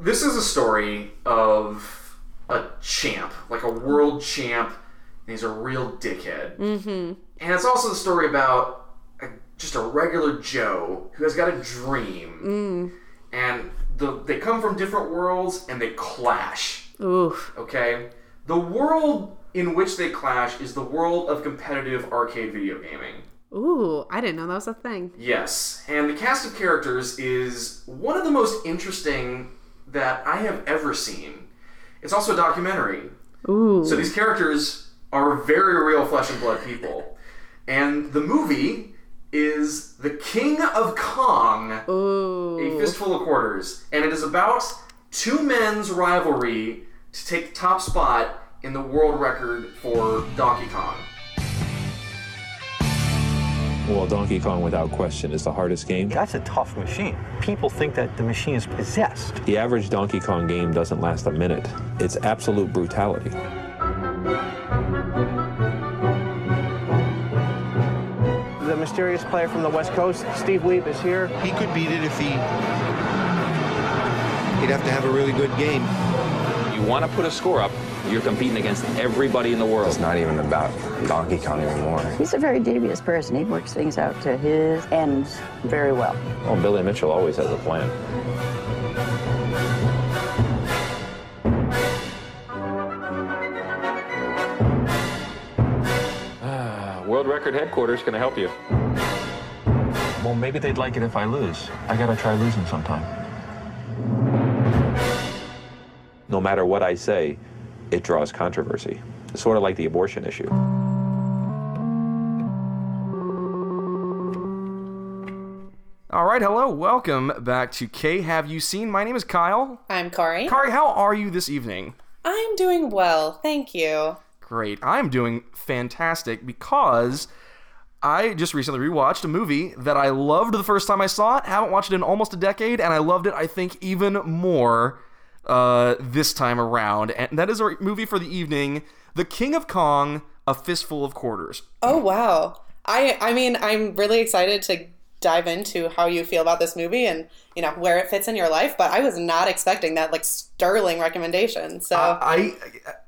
this is a story of a champ, like a world champ, and he's a real dickhead. Mm-hmm. And it's also the story about a, just a regular Joe who has got a dream. And the, they come from different worlds and they clash. Oof. Okay? The world in which they clash is the world of competitive arcade video gaming. Ooh, I didn't know that was a thing. Yes, and the cast of characters is one of the most interesting that I have ever seen. It's also a documentary. Ooh. So these characters are very real flesh and blood people. And the movie is The King of Kong, A Fistful of Quarters. And it is about two men's rivalry to take the top spot in the world record for Donkey Kong. Well, Donkey Kong, without question, is the hardest game. That's a tough machine. People think that the machine is possessed. The average Donkey Kong game doesn't last a minute. It's absolute brutality. The mysterious player from the West Coast, Steve Wiebe, is here. He could beat it if he. He'd have to have a really good game. You want to put a score up, you're competing against everybody in the world. It's not even about Donkey Kong anymore. He's a very devious person. He works things out to his ends very well. Well, Billy Mitchell always has a plan. Ah, World Record Headquarters, can I help you? Well, maybe they'd like it if I lose. I gotta try losing sometime. No matter what I say, it draws controversy. It's sort of like the abortion issue. All right, hello, welcome back to K Have You Seen? My name is Kyle. I'm Kari. Kari, how are you this evening? I'm doing well, thank you. Great. I'm doing fantastic because I just recently rewatched a movie that I loved the first time I saw it. Haven't watched it in almost a decade, and I loved it, I think, even more uh, this time around. And that is our movie for the evening The King of Kong, A Fistful of Quarters. Oh wow. I I mean, I'm really excited to dive into how you feel about this movie and, you know, where it fits in your life, but I was not expecting that like sterling recommendation. So I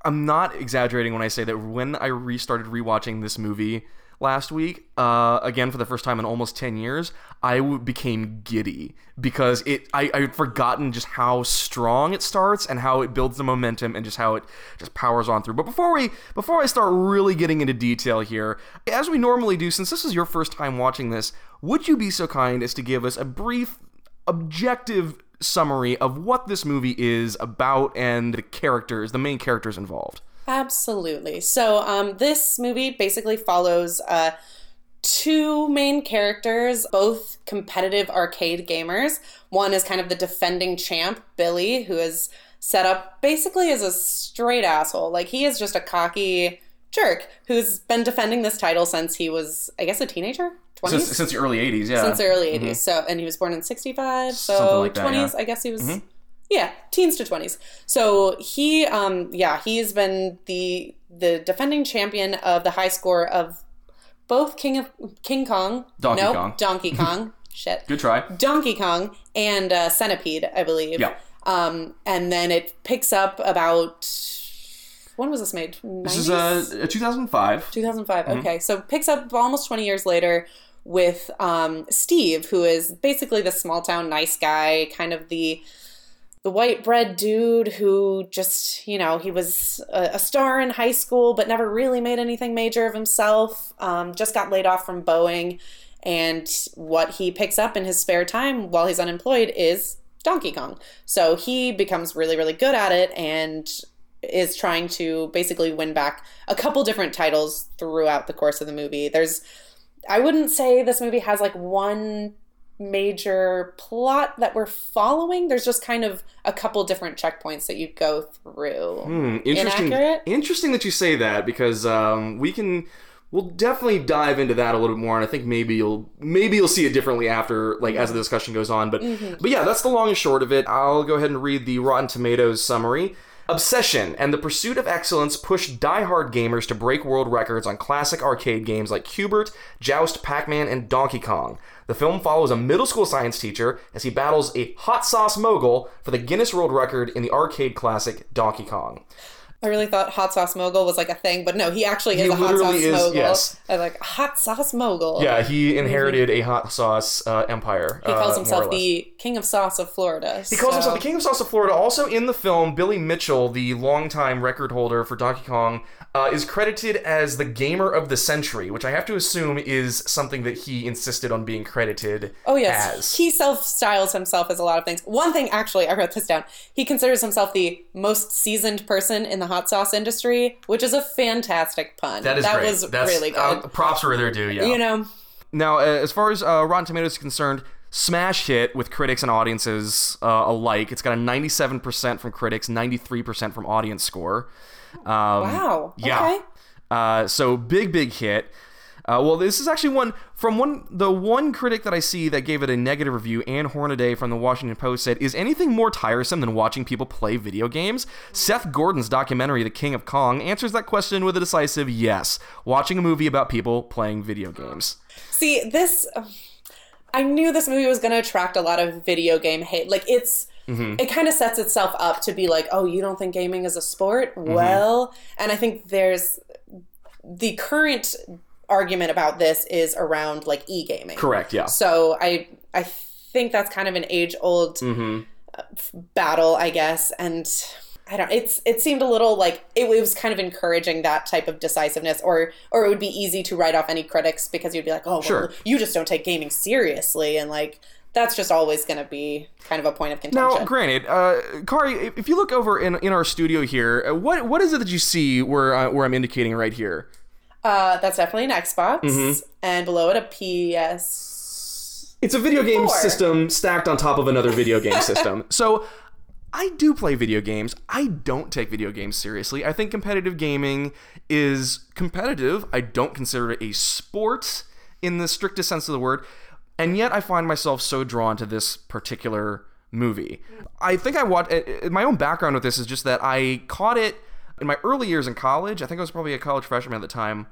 I'm not exaggerating when I say that when I restarted rewatching this movie last week, uh, again for the first time in almost ten years, I w- became giddy because it I I had forgotten just how strong it starts and how it builds the momentum and just how it just powers on through. But before we before I start really getting into detail here, as we normally do, since this is your first time watching this, would you be so kind as to give us a brief objective summary of what this movie is about and the characters, the main characters involved. Absolutely. So, um, this movie basically follows uh, two main characters, both competitive arcade gamers. One is kind of the defending champ, Billy, who is set up basically as a straight asshole. Like, he is just a cocky jerk who's been defending this title since he was, I guess, a teenager? 20s? Since, since the early 80s, yeah. Since the early 80s. So, and he was born in 65. So, like that, 20s, yeah. Mm-hmm. I guess he was yeah teens to 20s so he um yeah he's been the the defending champion of the high score of both king of king kong Donkey nope, Kong. donkey kong shit Good try. donkey kong and uh, centipede i believe Yeah. um and then it picks up about when was this made This is uh, 2005. 2005. Okay, so picks up almost 20 years later with um, Steve, who is basically the small town nice guy, kind of the the white bread dude who just you know he was a, a star in high school but never really made anything major of himself. Um, just got laid off from Boeing, and what he picks up in his spare time while he's unemployed is Donkey Kong. So he becomes really really good at it and is trying to basically win back a couple different titles throughout the course of the movie. There's I wouldn't say this movie has like one major plot that we're following. There's just kind of a couple different checkpoints that you go through. Hmm, interesting. Inaccurate? Interesting that you say that because um, we can. We'll definitely dive into that a little bit more, and I think maybe you'll maybe you'll see it differently after, like as the discussion goes on. But Mm-hmm. but yeah, that's the long and short of it. I'll go ahead and read the Rotten Tomatoes summary. Obsession and the pursuit of excellence push die-hard gamers to break world records on classic arcade games like Q*bert, Joust, Pac-Man, and Donkey Kong. The film follows a middle school science teacher as he battles a hot sauce mogul for the Guinness World Record in the arcade classic Donkey Kong. I really thought hot sauce mogul was like a thing, but no, he actually is He a hot sauce is, mogul. yes. I like hot sauce mogul. Yeah, he inherited a hot sauce uh, empire. He calls uh, himself more or less. the king of sauce of Florida. He calls so- himself the King of Sauce of Florida. Also in the film, Billy Mitchell, the longtime record holder for Donkey Kong, uh, is credited as the Gamer of the Century, which I have to assume is something that he insisted on being credited Oh yes, as. he self-styles himself as a lot of things. One thing, actually, I wrote this down. He considers himself the most seasoned person in the hot sauce industry, which is a fantastic pun. that is that great. was That's, really good. uh, props where they're due. Yeah. You know, Now, uh, as far as uh, Rotten Tomatoes is concerned, smash hit with critics and audiences uh, alike. It's got a 97% from critics, 93% from audience score. Um, wow. Yeah. Okay. Uh, so big, big hit. Uh, well, this is actually one from one the one critic that I see that gave it a negative review. Ann Hornaday from the Washington Post said, "Is anything more tiresome than watching people play video games?" Seth Gordon's documentary, The King of Kong, answers that question with a decisive yes. Watching a movie about people playing video games. See, this. I knew this movie was going to attract a lot of video game hate. Like, it's. Mm-hmm. It kind of sets itself up to be like, oh, you don't think gaming is a sport? Mm-hmm. Well, and I think there's. The current argument about this is around like e gaming. Correct. Yeah. So I I think that's kind of an age old Mm-hmm. battle, I guess, and I don't. It's it seemed a little like it, was kind of encouraging that type of decisiveness, or or it would be easy to write off any critics because you'd be like, oh, well, Sure. you just don't take gaming seriously, and like that's just always going to be kind of a point of contention. Now, granted, uh, Kari, if- you look over in, in our studio here, uh, what what is it that you see where uh, where I'm indicating right here? uh, that's definitely an Xbox, Mm-hmm. and below it a PS. It's a video game Four. system stacked on top of another video game system. So I do play video games. I don't take video games seriously. I think competitive gaming is competitive. I don't consider it a sport in the strictest sense of the word. And yet I find myself so drawn to this particular movie. I think I watched eh, eh, my own background with this is just that I caught it in my early years in college. I think I was probably a college freshman at the time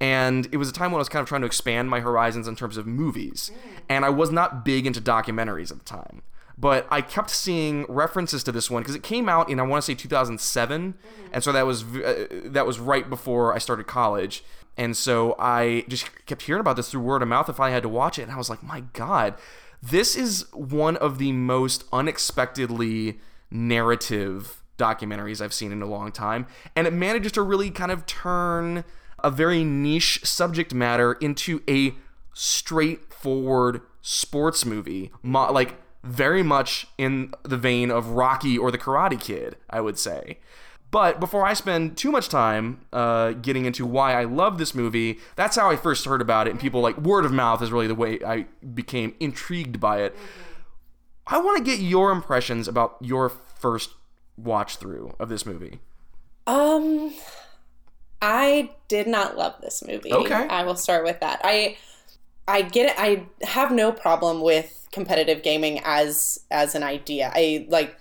and it was a time when I was kind of trying to expand my horizons in terms of movies. Mm. And I was not big into documentaries at the time. But I kept seeing references to this one because it came out in I want to say 2007, mm. and so that was uh, that was right before I started college. And so I just kept hearing about this through word of mouth. If I had to watch it, and I was like, my god, this is one of the most unexpectedly narrative documentaries I've seen in a long time, and it manages to really kind of turn a very niche subject matter into a straightforward sports movie, mo- like very much in the vein of Rocky or The Karate Kid, I would say. But before I spend too much time uh, getting into why I love this movie, that's how I first heard about it, and people like word of mouth is really the way I became intrigued by it. I want to get your impressions about your first watch through of this movie. Um, I did not love this movie. Okay. I will start with that. I I get it. I have no problem with competitive gaming as as an idea. I like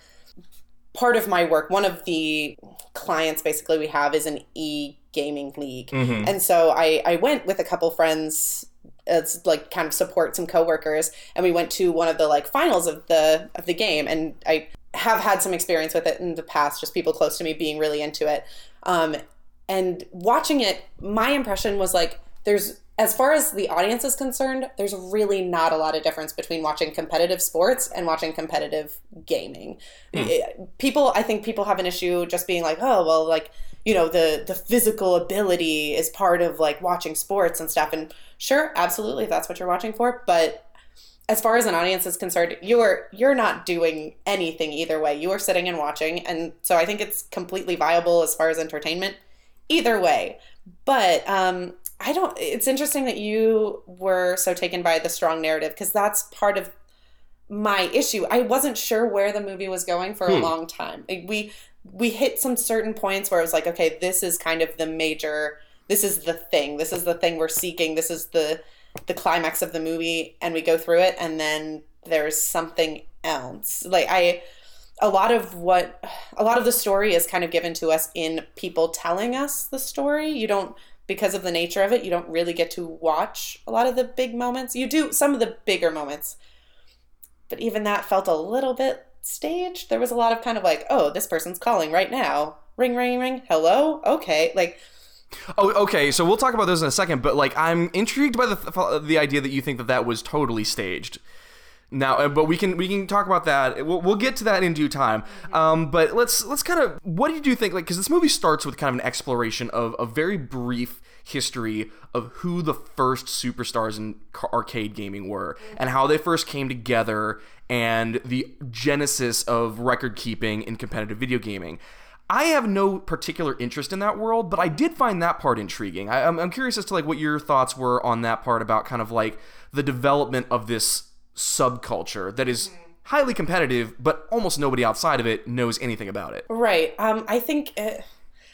part of my work. One of the clients basically we have is an e gaming league, and so I I went with a couple friends as like kind of support some coworkers and we went to one of the like finals of the of the game and I have had some experience with it in the past just people close to me being really into it um and watching it my impression was like there's as far as the audience is concerned there's really not a lot of difference between watching competitive sports and watching competitive gaming. It- people i think people have an issue just being like oh well like you know the the physical ability is part of like watching sports and stuff. And sure absolutely if that's what you're watching for but as far as an audience is concerned you're you're not doing anything either way. You are sitting and watching and so i think it's completely viable as far as entertainment either way. But um i don't it's interesting that you were so taken by the strong narrative because that's part of my issue. I wasn't sure where the movie was going for a hmm. long time. Like, we we hit some certain points where it was like okay this is kind of the major this is the thing. This is the thing we're seeking. This is the the climax of the movie and we go through it and then there's something else. Like i a lot of what a lot of the story is kind of given to us in people telling us the story. You don't because of the nature of it, you don't really get to watch a lot of the big moments. You do some of the bigger moments. But even that felt a little bit staged. There was a lot of kind of like, "Oh, this person's calling right now. Ring ring ring. Hello? Okay." Like Oh, okay. So we'll talk about those in a second. But like, I'm intrigued by the the idea that you think that that was totally staged. Now, uh, but we can we can talk about that. We'll, we'll get to that in due time. Um, but let's let's kind of what do you think? Like, because this movie starts with kind of an exploration of a very brief history of who the first superstars in ca- arcade gaming were and how they first came together and the genesis of record keeping in competitive video gaming. I have no particular interest in that world, but I did find that part intriguing. I, I'm, I'm curious as to like what your thoughts were on that part about kind of like the development of this subculture that is highly competitive, but almost nobody outside of it knows anything about it. Right. Um, I think uh,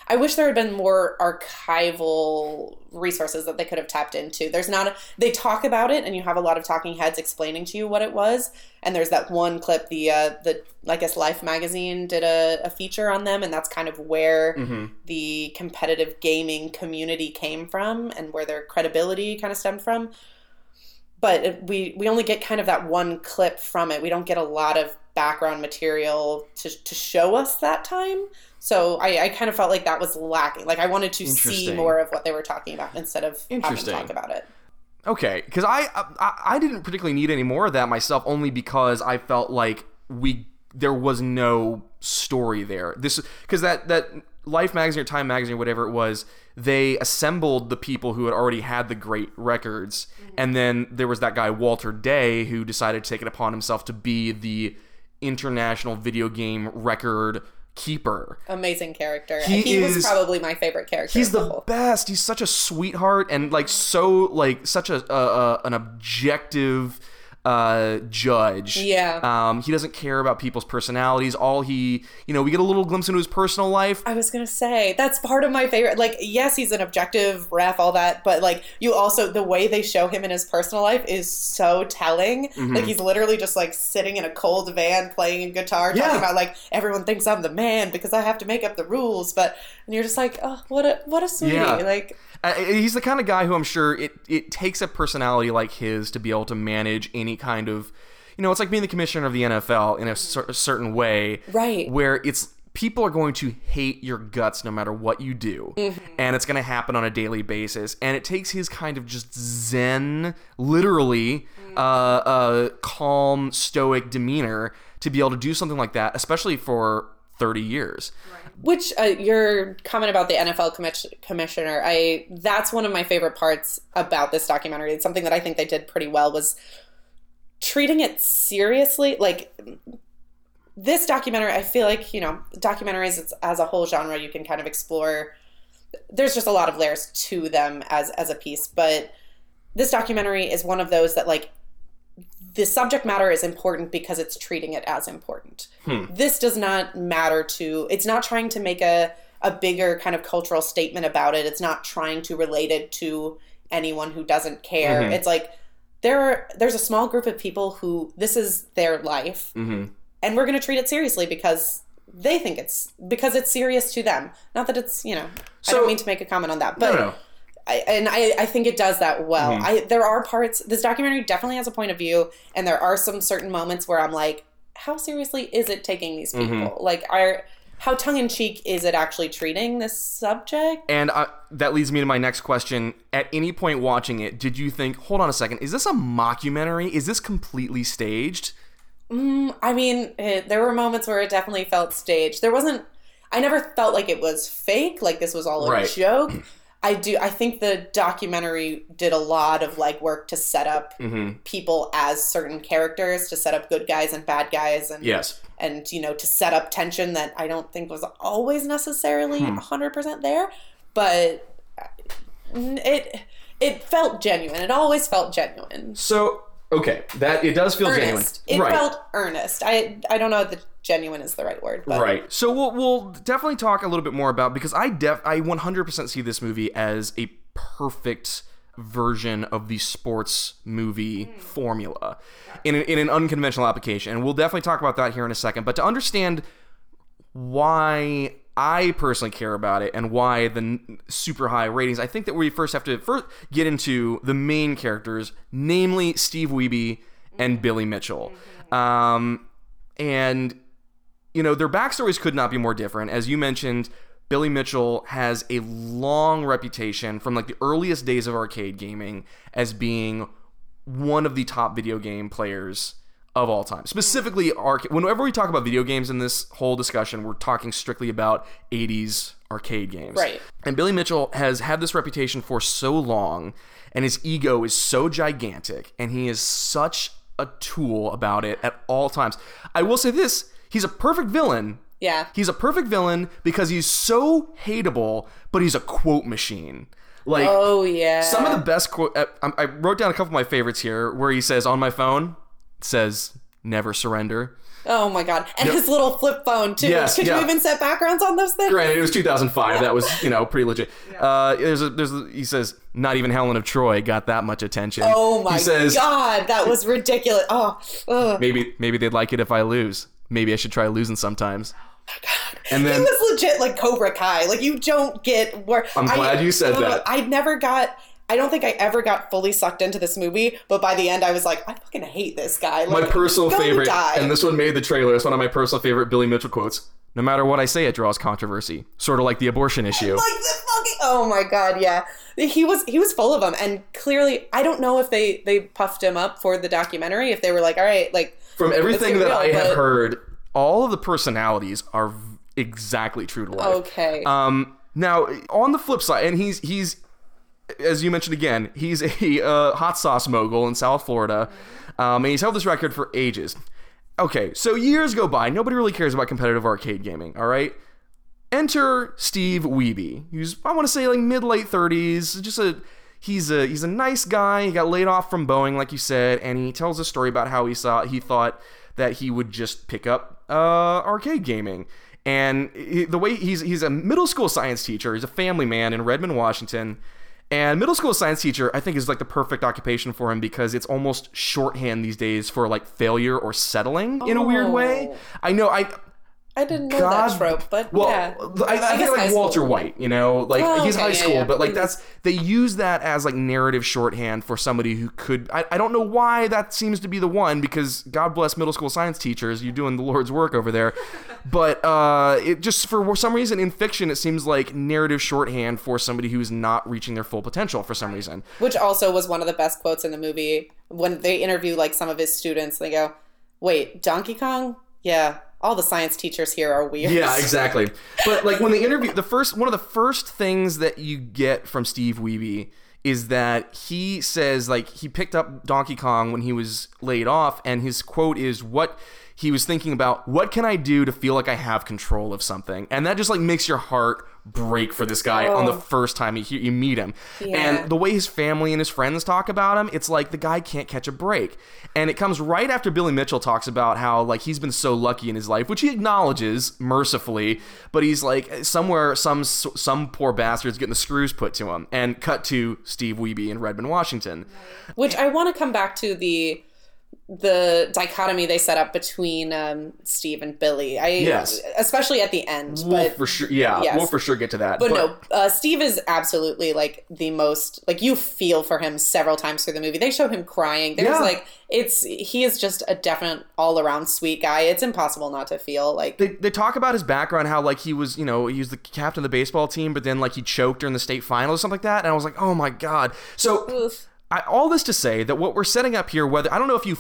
I wish there had been more archival resources that they could have tapped into. There's not. A, they talk about it, and you have a lot of talking heads explaining to you what it was. And there's that one clip. The uh, the I guess Life magazine did a, a feature on them, and that's kind of where the competitive gaming community came from, and where their credibility kind of stemmed from but it- we we only get kind of that one clip from it. We don't get a lot of background material to to show us that time. So I, I kind of felt like that was lacking. Like I wanted to see more of what they were talking about instead of having Interesting. talk about it. Okay, because I, I I didn't particularly need any more of that myself, only because I felt like we there was no story there. This because that that Life magazine or Time magazine or whatever it was, they assembled the people who had already had the great records, and then there was that guy Walter Day who decided to take it upon himself to be the international video game record keeper. Amazing character. He He, is- was probably my favorite character. He's the best. He's such a sweetheart and like so like such a uh, uh, an objective uh judge. Yeah. Um he doesn't care about people's personalities. All he, you know, we get a little glimpse into his personal life. I was gonna say that's part of my favorite. Like, yes, he's an objective ref, all that, but like, you also the way they show him in his personal life is so telling. Mm-hmm. Like, he's literally just like sitting in a cold van playing a guitar, Yeah. talking about like everyone thinks I'm the man because I have to make up the rules. But and you're just like, oh, what a what a sweetie. Yeah. Like, Uh, he's the kind of guy who I'm sure it it takes a personality like his to be able to manage any kind of you know, it's like being the commissioner of the NFL in a, cer- a certain way. Right. Where it's people are going to hate your guts no matter what you do. And it's going to happen on a daily basis. And it takes his kind of just zen, literally, uh, uh, calm, stoic demeanor to be able to do something like that, especially for 30 years. Which uh, your comment about the NFL commis- commissioner, I that's one of my favorite parts about this documentary. It's something that I think they did pretty well was treating it seriously. Like this documentary, I feel like you know documentaries as a whole genre you can kind of explore. There's just a lot of layers to them as as a piece, but this documentary is one of those that like the subject matter is important because it's treating it as important. Hmm. This does not matter to it's not trying to make a a bigger kind of cultural statement about it. It's not trying to relate it to anyone who doesn't care. Mm-hmm. It's like there are there's a small group of people who this is their life mm-hmm. and we're going to treat it seriously because they think it's because it's serious to them. Not that it's, you know, I don't mean to make a comment on that, but no, no. I, and I, I think it does that well. Mm-hmm. I there are parts this documentary definitely has a point of view, and there are some certain moments where I'm like, how seriously is it taking these mm-hmm. people? Like, are how tongue in cheek is it actually treating this subject? And uh, that leads me to my next question. At any point watching it, did you think, hold on a second, is this a mockumentary? Is this completely staged? I mean, it, there were moments where it definitely felt staged. There wasn't. I never felt like it was fake. Like this was all a joke. I do. I think the documentary did a lot of like work to set up Mm-hmm. people as certain characters, to set up good guys and bad guys, and Yes. and you know to set up tension that I don't think was always necessarily Hmm. hundred percent there, but it it felt genuine. It always felt genuine. So, okay, that it does feel Earnest. It right. felt earnest. I I don't know that genuine is the right word, but Right. So we'll we'll definitely talk a little bit more about because I def I 100% see this movie as a perfect version of the sports movie hmm. formula in an, in an unconventional application. And we'll definitely talk about that here in a second. But to understand why I personally care about it and why the n- super high ratings. I think that we first have to first get into the main characters, namely Steve Wiebe and Billy Mitchell. Um, and you know, their backstories could not be more different. As you mentioned, Billy Mitchell has a long reputation from like the earliest days of arcade gaming as being one of the top video game players of all time. Specifically, arcade. Whenever we talk about video games in this whole discussion, we're talking strictly about 80s arcade games. Right. And Billy Mitchell has had this reputation for so long, and his ego is so gigantic, and he is such a tool about it at all times. I will say this he's a perfect villain. Yeah. He's a perfect villain because he's so hateable, but he's a quote machine. Like, Oh yeah. some of the best quote. I I wrote down a couple of my favorites here, where he says on my phone, says "Never surrender." Oh my god. And his little flip phone too. Yes, Could yeah. you even set backgrounds on those things? Granted, it was 2005. That was you know pretty legit. Uh, there's a, there's a, he says not even Helen of Troy got that much attention. Oh my says god, that was ridiculous. Oh, ugh. maybe maybe they'd like it if I lose. Maybe I should try losing sometimes. And then, he was legit like Cobra Kai. Like you don't get where. I'm glad you said ugh, that. I never got. I don't think I ever got fully sucked into this movie, but by the end, I was like, I fucking hate this guy. my personal favorite, die. and this one made the trailer. It's one of my personal favorite Billy Mitchell quotes. No matter what I say, it draws controversy. Sort of like the abortion issue. like the fucking oh my god yeah he was he was full of them and clearly i don't know if they they puffed him up for the documentary if they were like all right like From everything that real, I have but- heard, all of the personalities are exactly true to life. okay Um, now on the flip side, and he's he's as you mentioned again, he's a uh, hot sauce mogul in South Florida, um, and he's held this record for ages. Okay, so years go by, nobody really cares about competitive arcade gaming. All right, enter Steve Wiebe, who's I want to say like mid late thirties, just a he's a he's a nice guy. He got laid off from Boeing, like you said, and he tells a story about how he saw he thought that he would just pick up uh, arcade gaming. And he- the way he's he's a middle school science teacher, he's a family man in Redmond, Washington. And middle school science teacher, I think, is like the perfect occupation for him because it's almost shorthand these days for like failure or settling in a weird way. Oh. I know I i didn't know God, that trope but well, yeah I, I, guess think like Walter school. White, you know, like Oh, he's okay, high school, yeah. but like Mhm. that's they use that as like narrative shorthand for somebody who could. I, I don't know why that seems to be the one because God bless middle school science teachers, you're doing the Lord's work over there, but uh, it just for some reason in fiction it seems like narrative shorthand for somebody who's not reaching their full potential for some reason. which also was one of the best quotes in the movie when they interview like some of his students they go wait donkey kong yeah all the science teachers here are weird Yeah, exactly. But like when the interview, the first one of the first things that you get from Steve Wiebe is that he says like he picked up Donkey Kong when he was laid off, and his quote is what he was thinking about. What can I do to feel like I have control of something? And that just like makes your heart break for this guy on the oh. first time you, you meet him. Yeah. And the way his family and his friends talk about him, it's like the guy can't catch a break. And it comes right after Billy Mitchell talks about how like he's been so lucky in his life, which he acknowledges mercifully, but he's like somewhere some some poor bastard's getting the screws put to him. And cut to Steve Wiebe in Redmond, Washington. which i want to come back to the the dichotomy they set up between um, steve and billy i Yes. especially at the end We'll but for sure, yeah, yes. we'll for sure get to that. But, no, uh, Steve is absolutely like the most like you feel for him several times through the movie. They show him crying. There's Yeah. like it's he is just a definite all around sweet guy. It's impossible not to feel like they, they talk about his background, how like he was, you know, he was the captain of the baseball team, but then like he choked during the state finals or something like that. And I was like, oh my god. So. I, all this to say that what we're setting up here, whether I don't know if you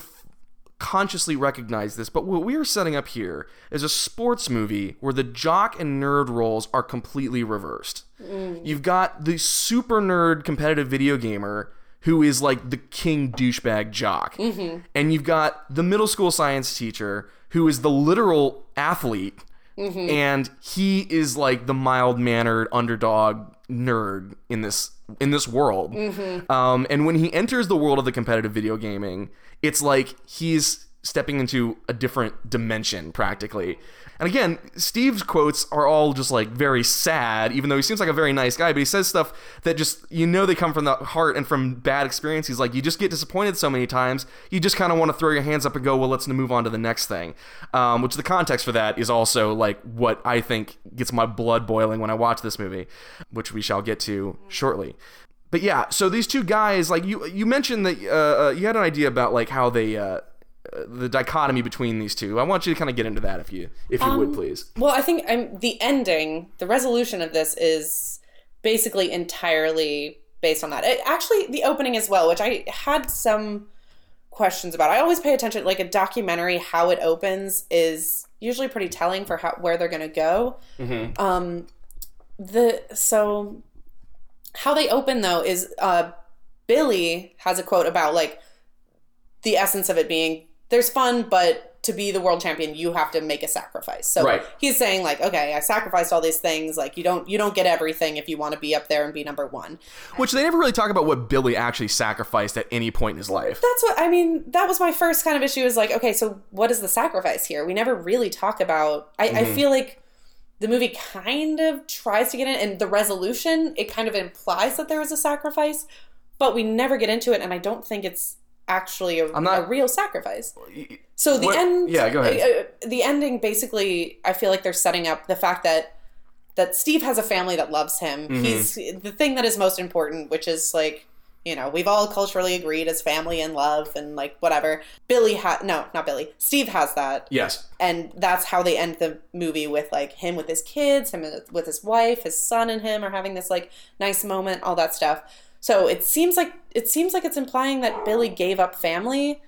consciously recognize this, but what we are setting up here is a sports movie where the jock and nerd roles are completely reversed. Mm. You've got the super nerd competitive video gamer who is like the king douchebag jock, mm-hmm. and you've got the middle school science teacher who is the literal athlete. Mm-hmm. And he is like the mild mannered underdog nerd in this in this world um, and when he enters the world of the competitive video gaming it's like he's stepping into a different dimension practically. And again, Steve's quotes are all just like very sad, even though he seems like a very nice guy, but he says stuff that just, you know, they come from the heart and from bad experience. He's like, you just get disappointed so many times, you just kind of want to throw your hands up and go, well, let's move on to the next thing. Um, which the context for that is also like what I think gets my blood boiling when I watch this movie, which we shall get to shortly. But yeah, so these two guys, like you, you mentioned that uh, uh, you had an idea about like how they, uh, uh, the dichotomy between these two. I want you to kind of get into that if you, if you would, please. Well, I think um, the ending, the resolution of this is basically entirely based on that. It, actually, the opening as well, which I had some questions about. I always pay attention, like a documentary, how it opens is usually pretty telling for how where they're going to go. Um, the so how they open though is uh, Billy has a quote about like the essence of it being there's fun, but to be the world champion, you have to make a sacrifice. So Right. he's saying like, okay, I sacrificed all these things. Like you don't you don't get everything if you want to be up there and be number one. Which they never really talk about what Billy actually sacrificed at any point in his life. That's what I mean. That was my first kind of issue. Is like, okay, so what is the sacrifice here? We never really talk about. I, I mm-hmm. feel like the movie kind of tries to get in, and the resolution it kind of implies that there was a sacrifice, but we never get into it, and I don't think it's actually a, not- a real sacrifice. So the What- end, yeah, go ahead. uh, the ending basically, I feel like they're setting up the fact that that Steve has a family that loves him. Mm-hmm. He's the thing that is most important, which is like you know we've all culturally agreed as family and love and like whatever. Billy had no, not Billy. Steve has that, Yes. and that's how they end the movie with like him with his kids, him with his wife, his son, and him are having this like nice moment, all that stuff. So it seems like it seems like it's implying that Billy gave up family,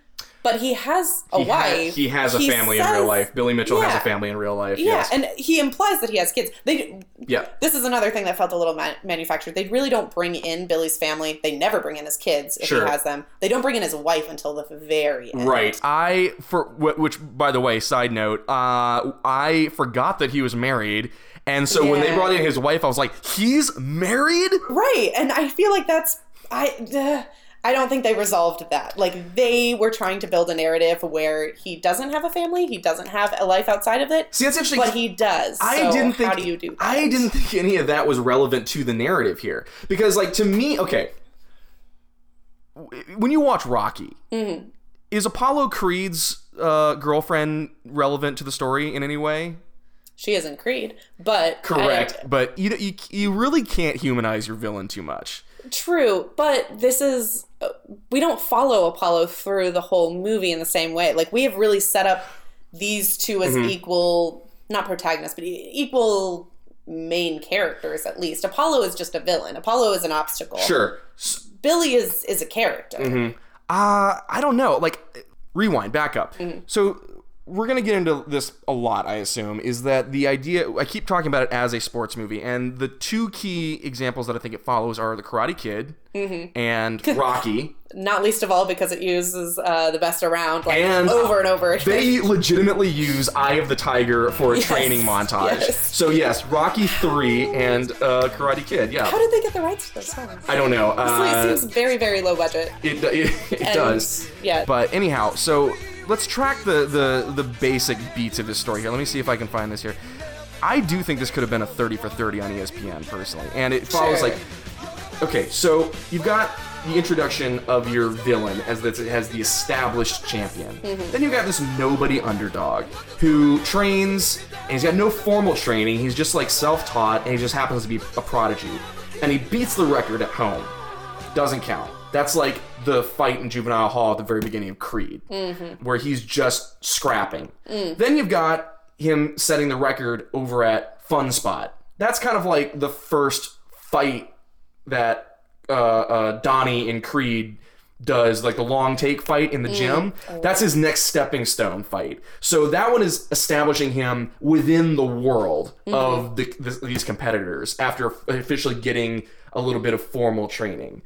but he has a He, wife. he has a He family in real life. Billy Mitchell has a family in real life. Yeah, yes. and he implies that he has kids. They yeah. this is another thing that felt a little ma- manufactured. They really don't bring in Billy's family. They never bring in his kids if Sure. he has them. They don't bring in his wife until the very end. Right. I for which by the way, side note, uh I forgot that he was married. And so when they brought in his wife, I was like, "He's married?" Right, and I feel like that's I. Uh, I don't think they resolved that. Like they were trying to build a narrative where he doesn't have a family, he doesn't have a life outside of it, See, that's interesting. but he does. I So didn't think How do you do that? I didn't think any of that was relevant to the narrative here because, like, to me, okay, when you watch Rocky, Mm-hmm. is Apollo Creed's uh, girlfriend relevant to the story in any way? She isn't Creed, but Correct, I- but you, you you really can't humanize your villain too much. True, but this is we don't follow Apollo through the whole movie in the same way. Like we have really set up these two as Mm-hmm. equal, not protagonists, but equal main characters at least. Apollo is just a villain. Apollo is an obstacle. Sure. Billy is is a character. Uh, I don't know. Like, rewind, back up. Mm-hmm. So, we're going to get into this a lot, I assume, is that the idea, I keep talking about it as a sports movie, and the two key examples that I think it follows are The Karate Kid Mm-hmm. and Rocky. Not least of all because it uses uh, the best around like And over and over again. They legitimately use Eye of the Tiger for a Yes, training montage. yes. So, yes, Rocky 3 and uh, Karate Kid, yeah. How did they get the rights to those songs? I don't know. Uh, it seems very very low budget. It, it, it And, does. yeah. But anyhow, so let's track the, the, the basic beats of this story here. Let me see if I can find this here. I do think this could have been a 30 for 30 on ESPN, personally. And it follows Sure. like. Okay, so you've got the introduction of your villain as that it has the established champion. Mm-hmm. Then you've got this nobody underdog who trains and he's got no formal training. He's just like self-taught and he just happens to be a prodigy. And he beats the record at home doesn't count. That's like the fight in Juvenile Hall at the very beginning of Creed, where he's just scrapping. Then you've got him setting the record over at Funspot. That's kind of like the first fight that uh, uh, Donnie in Creed does, like the long take fight in the gym. That's his next stepping stone fight. So that one is establishing him within the world of the, the, these competitors after officially getting a little bit of formal training.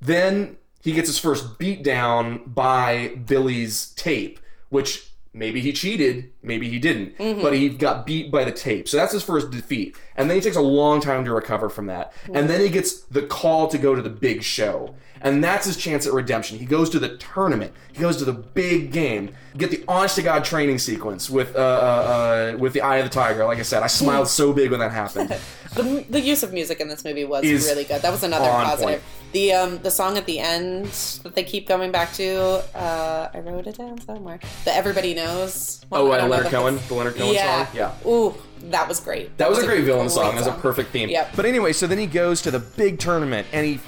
Then he gets his first beatdown by Billy's tape, which maybe he cheated, maybe he didn't, but he got beat by the tape. So that's his first defeat. And then he takes a long time to recover from that. And then he gets the call to go to the big show. And that's his chance at redemption. He goes to the tournament. He goes to the big game. Get the honest to god training sequence with uh, uh, uh, with the Eye of the Tiger. Like I said, I smiled so big when that happened. The, the use of music in this movie was really good. That was another positive. point. The um the song at the end that they keep coming back to, uh, I wrote it down somewhere. That Everybody Knows. one. Oh, I know Leonard the- Cohen, the Leonard Cohen yeah. song. Yeah. Ooh, that was great. That was a great villain song. great That was a perfect theme. Yep. But anyway, so then he goes to the big tournament and he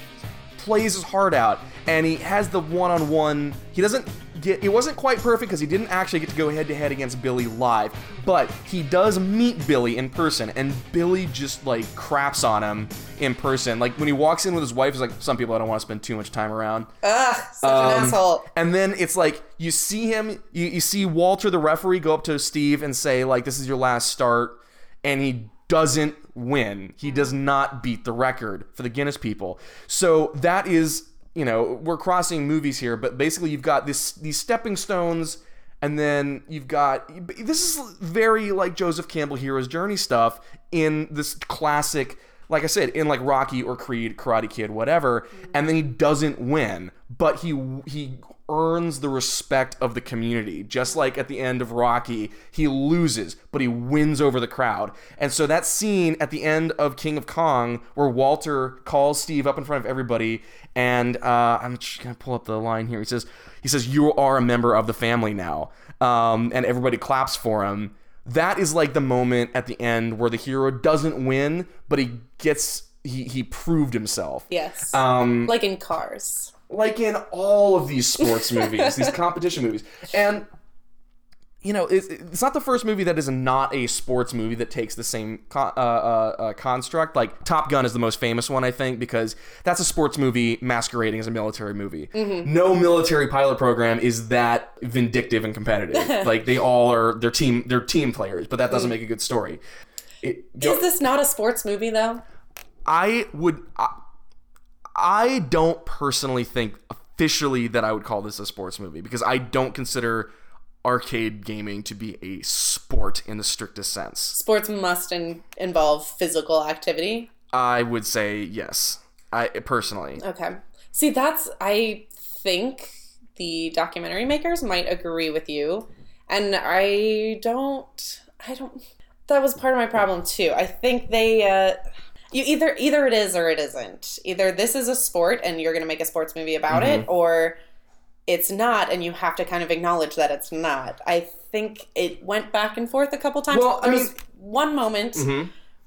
plays his heart out and he has the one-on-one. He doesn't get. It wasn't quite perfect because he didn't actually get to go head-to-head against Billy live, but he does meet Billy in person, and Billy just like craps on him in person. Like when he walks in with his wife, he's like, "Some people I don't want to spend too much time around." Ugh, such an Um, asshole. And then it's like you see him, you, you see Walter the referee go up to Steve and say like, "This is your last start," and he doesn't win. He does not beat the record for the Guinness people. So that is, you know, we're crossing movies here, but basically you've got this these stepping stones. And then you've got this is very like Joseph Campbell Hero's Journey stuff in this classic like I said, in like Rocky or Creed, Karate Kid, whatever, and then he doesn't win, but he he earns the respect of the community. Just like at the end of Rocky, he loses, but he wins over the crowd. And so that scene at the end of King of Kong, where Walter calls Steve up in front of everybody, and uh, I'm just gonna pull up the line here. He says, he says, "You are a member of the family now," um, and everybody claps for him that is like the moment at the end where the hero doesn't win, but he gets he he proved himself. Yes. Um, like in Cars. Like in all of these sports movies, these competition movies, and you know, it's, it's not the first movie that is not a sports movie that takes the same con- uh, uh, uh, construct. Like Top Gun is the most famous one, I think, because that's a sports movie masquerading as a military movie. No military pilot program is that vindictive and competitive. like they all are, they're team, they're team players, but that doesn't make a good story. It, Is this not a sports movie though? I would. I, I don't personally think officially that I would call this a sports movie because I don't consider arcade gaming to be a sport in the strictest sense. Sports must in- involve physical activity. I would say yes. I personally. Okay. See, that's I think the documentary makers might agree with you, and I don't. I don't. That was part of my problem too. I think they. Uh, you either either it is or it isn't. Either this is a sport and you're going to make a sports movie about it, or it's not, and you have to kind of acknowledge that it's not. I think it went back and forth a couple times. Well, I There was mean- one moment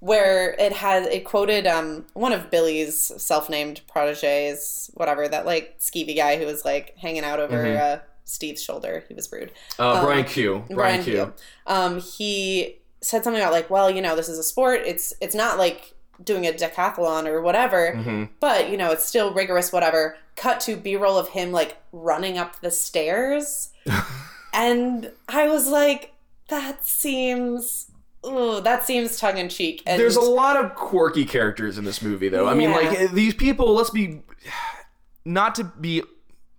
where it had it quoted um one of Billy's self-named proteges, whatever that like skeevy guy who was like hanging out over uh, Steve's shoulder. He was rude. Uh, Brian Q. Brian Q. Um, he said something about like, well, you know, this is a sport. It's it's not like doing a decathlon or whatever, mm-hmm. but you know, it's still rigorous. Whatever. Cut to B-roll of him like running up the stairs, and I was like, that seems. Ooh, that seems tongue in cheek. And There's a lot of quirky characters in this movie, though. I mean, like these people. Let's be not to be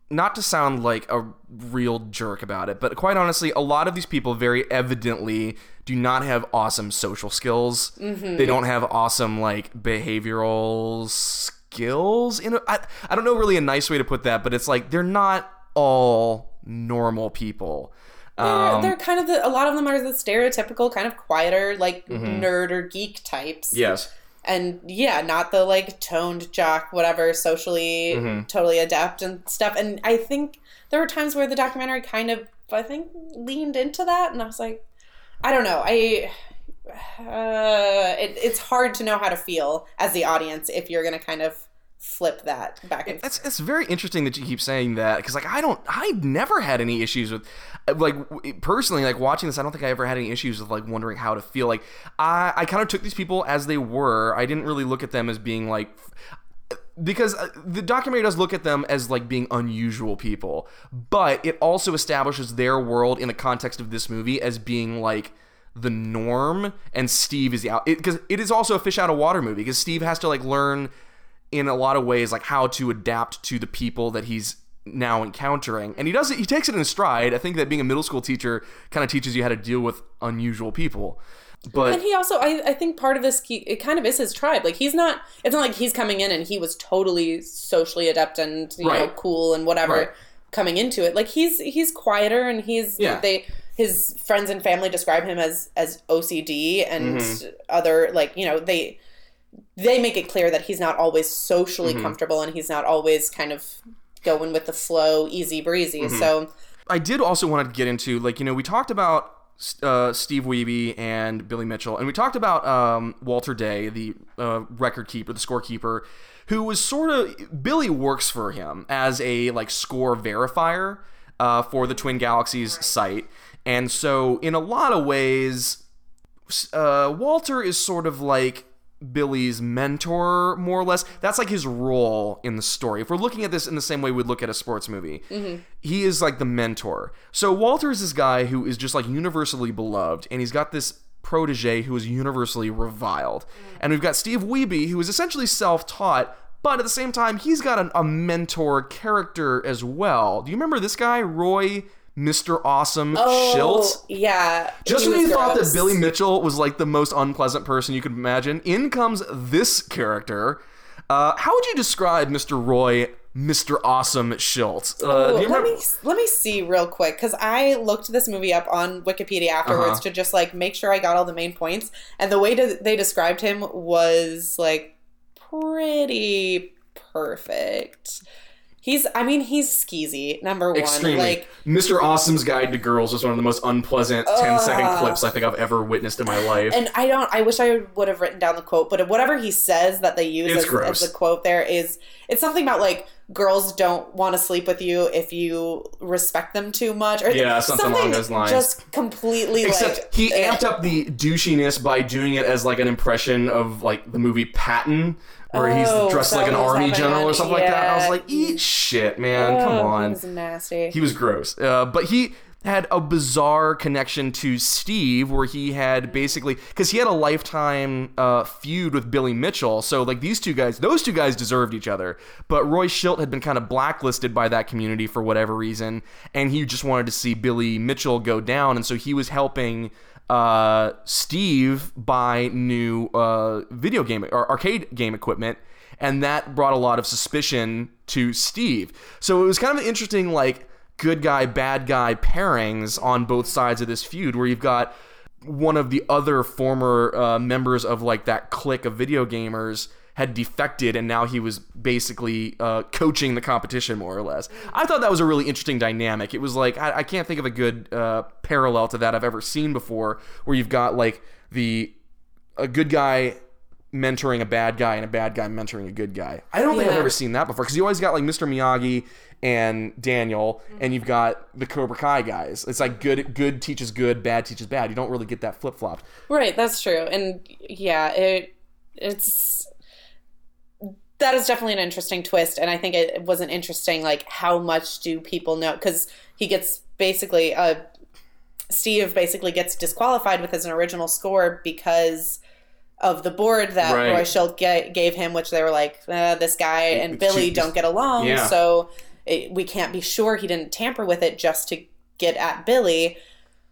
not to sound like a real jerk about it, but quite honestly, a lot of these people very evidently do not have awesome social skills. They don't have awesome like behavioral skills. In a, I, I don't know really a nice way to put that, but it's like they're not all normal people. They're, Um, they're kind of the, a lot of them are the stereotypical kind of quieter like nerd or geek types yes. and yeah not the like toned jock whatever socially Mm-hmm. totally adept and stuff and i think there were times where the documentary kind of i think leaned into that and i was like i don't know. I uh, it, it's hard to know how to feel as the audience if you're gonna kind of flip that back and It's it's very interesting that you keep saying that because like I don't I never had any issues with like personally like watching this I don't think I ever had any issues with like wondering how to feel like I I kind of took these people as they were. I didn't really look at them as being like because uh, the documentary does look at them as like being unusual people but it also establishes their world in the context of this movie as being like the norm and Steve is the out because it, it is also a fish out of water movie because Steve has to like learn in a lot of ways like how to adapt to the people that he's now encountering. And he does it, he takes it in stride. I think that being a middle school teacher kind of teaches you how to deal with unusual people. But and he also, I, I think part of this, he, it kind of is his tribe. Like he's not, it's not like he's coming in and he was totally socially adept and you know cool and whatever Right. coming into it. Like he's he's quieter and he's Yeah. they his friends and family describe him as as OCD and Mm-hmm. other like you know they they make it clear that he's not always socially Mm-hmm. comfortable and he's not always kind of going with the flow, easy breezy. Mm-hmm. So I did also want to get into like you know we talked about uh, Steve Wiebe and Billy Mitchell, and we talked about um, Walter Day, the uh, record keeper, the scorekeeper, who was sort of Billy works for him as a like score verifier uh, for the Twin Galaxies site, and so in a lot of ways, uh, Walter is sort of like Billy's mentor, more or less. That's like his role in the story. If we're looking at this in the same way we'd look at a sports movie, mm-hmm. he is like the mentor. So Walter is this guy who is just like universally beloved, and he's got this protege who is universally reviled. Mm. And we've got Steve Wiebe, who is essentially self taught. But at the same time, he's got an, a mentor character as well. Do you remember this guy, Roy, Mr. Awesome Shildt? yeah, Just when you thought that. Billy Mitchell was like the most unpleasant person you could imagine, in comes this character. Uh, how would you describe Mr. Roy, Mr. Awesome Shildt? Uh, Ooh, let me let me see real quick because I looked this movie up on Wikipedia afterwards Uh-huh. to just like make sure I got all the main points. And the way to, they described him was like pretty perfect. He's, I mean, he's skeezy. Number one, Extremely. like Mr. Awesome's Guide to Girls was one of the most unpleasant 10 second clips I think I've ever witnessed in my life. and I don't. I wish I would have written down the quote, but whatever he says that they use as, as the quote there is it's something about like girls don't want to sleep with you if you respect them too much, or Yeah, something along those lines. Just completely Except like he eh. amped up the douchiness by doing it as like an impression of like the movie Patton, where Oh, he's dressed like an army general or something like that. And I was like, eat shit, man. Come Oh, on. He was nasty. He was gross. Uh, but he had a bizarre connection to Steve where he had basically because he had a lifetime uh, feud with Billy Mitchell. So like these two guys, those two guys deserved each other. But Roy Shildt had been kind of blacklisted by that community for whatever reason, and he just wanted to see Billy Mitchell go down, and so he was helping uh, Steve buy new uh, video game or arcade game equipment and that brought a lot of suspicion to Steve. So it was kind of an interesting like good guy bad guy pairings on both sides of this feud where you've got one of the other former uh, members of like that clique of video gamers had defected and now he was basically uh, coaching the competition more or less. I thought that was a really interesting dynamic. It was like I, I can't think of a good uh, parallel to that I've ever seen before, where you've got like the a good guy mentoring a bad guy and a bad guy mentoring a good guy. I don't think I've ever seen that before because you always got like Mr. Miyagi and Daniel, and you've got the Cobra Kai guys. It's like good good teaches good, bad teaches bad. You don't really get that flip flopped. Right, that's true. And yeah, it it's that is definitely an interesting twist and I think it was an interesting like how much do people know cuz he gets basically uh Steve basically gets disqualified with his original score because of the board that Right. Roy Schultz ga- gave him, which they were like, uh, this guy and Billy don't get along, Yeah. so it, we can't be sure he didn't tamper with it just to get at Billy.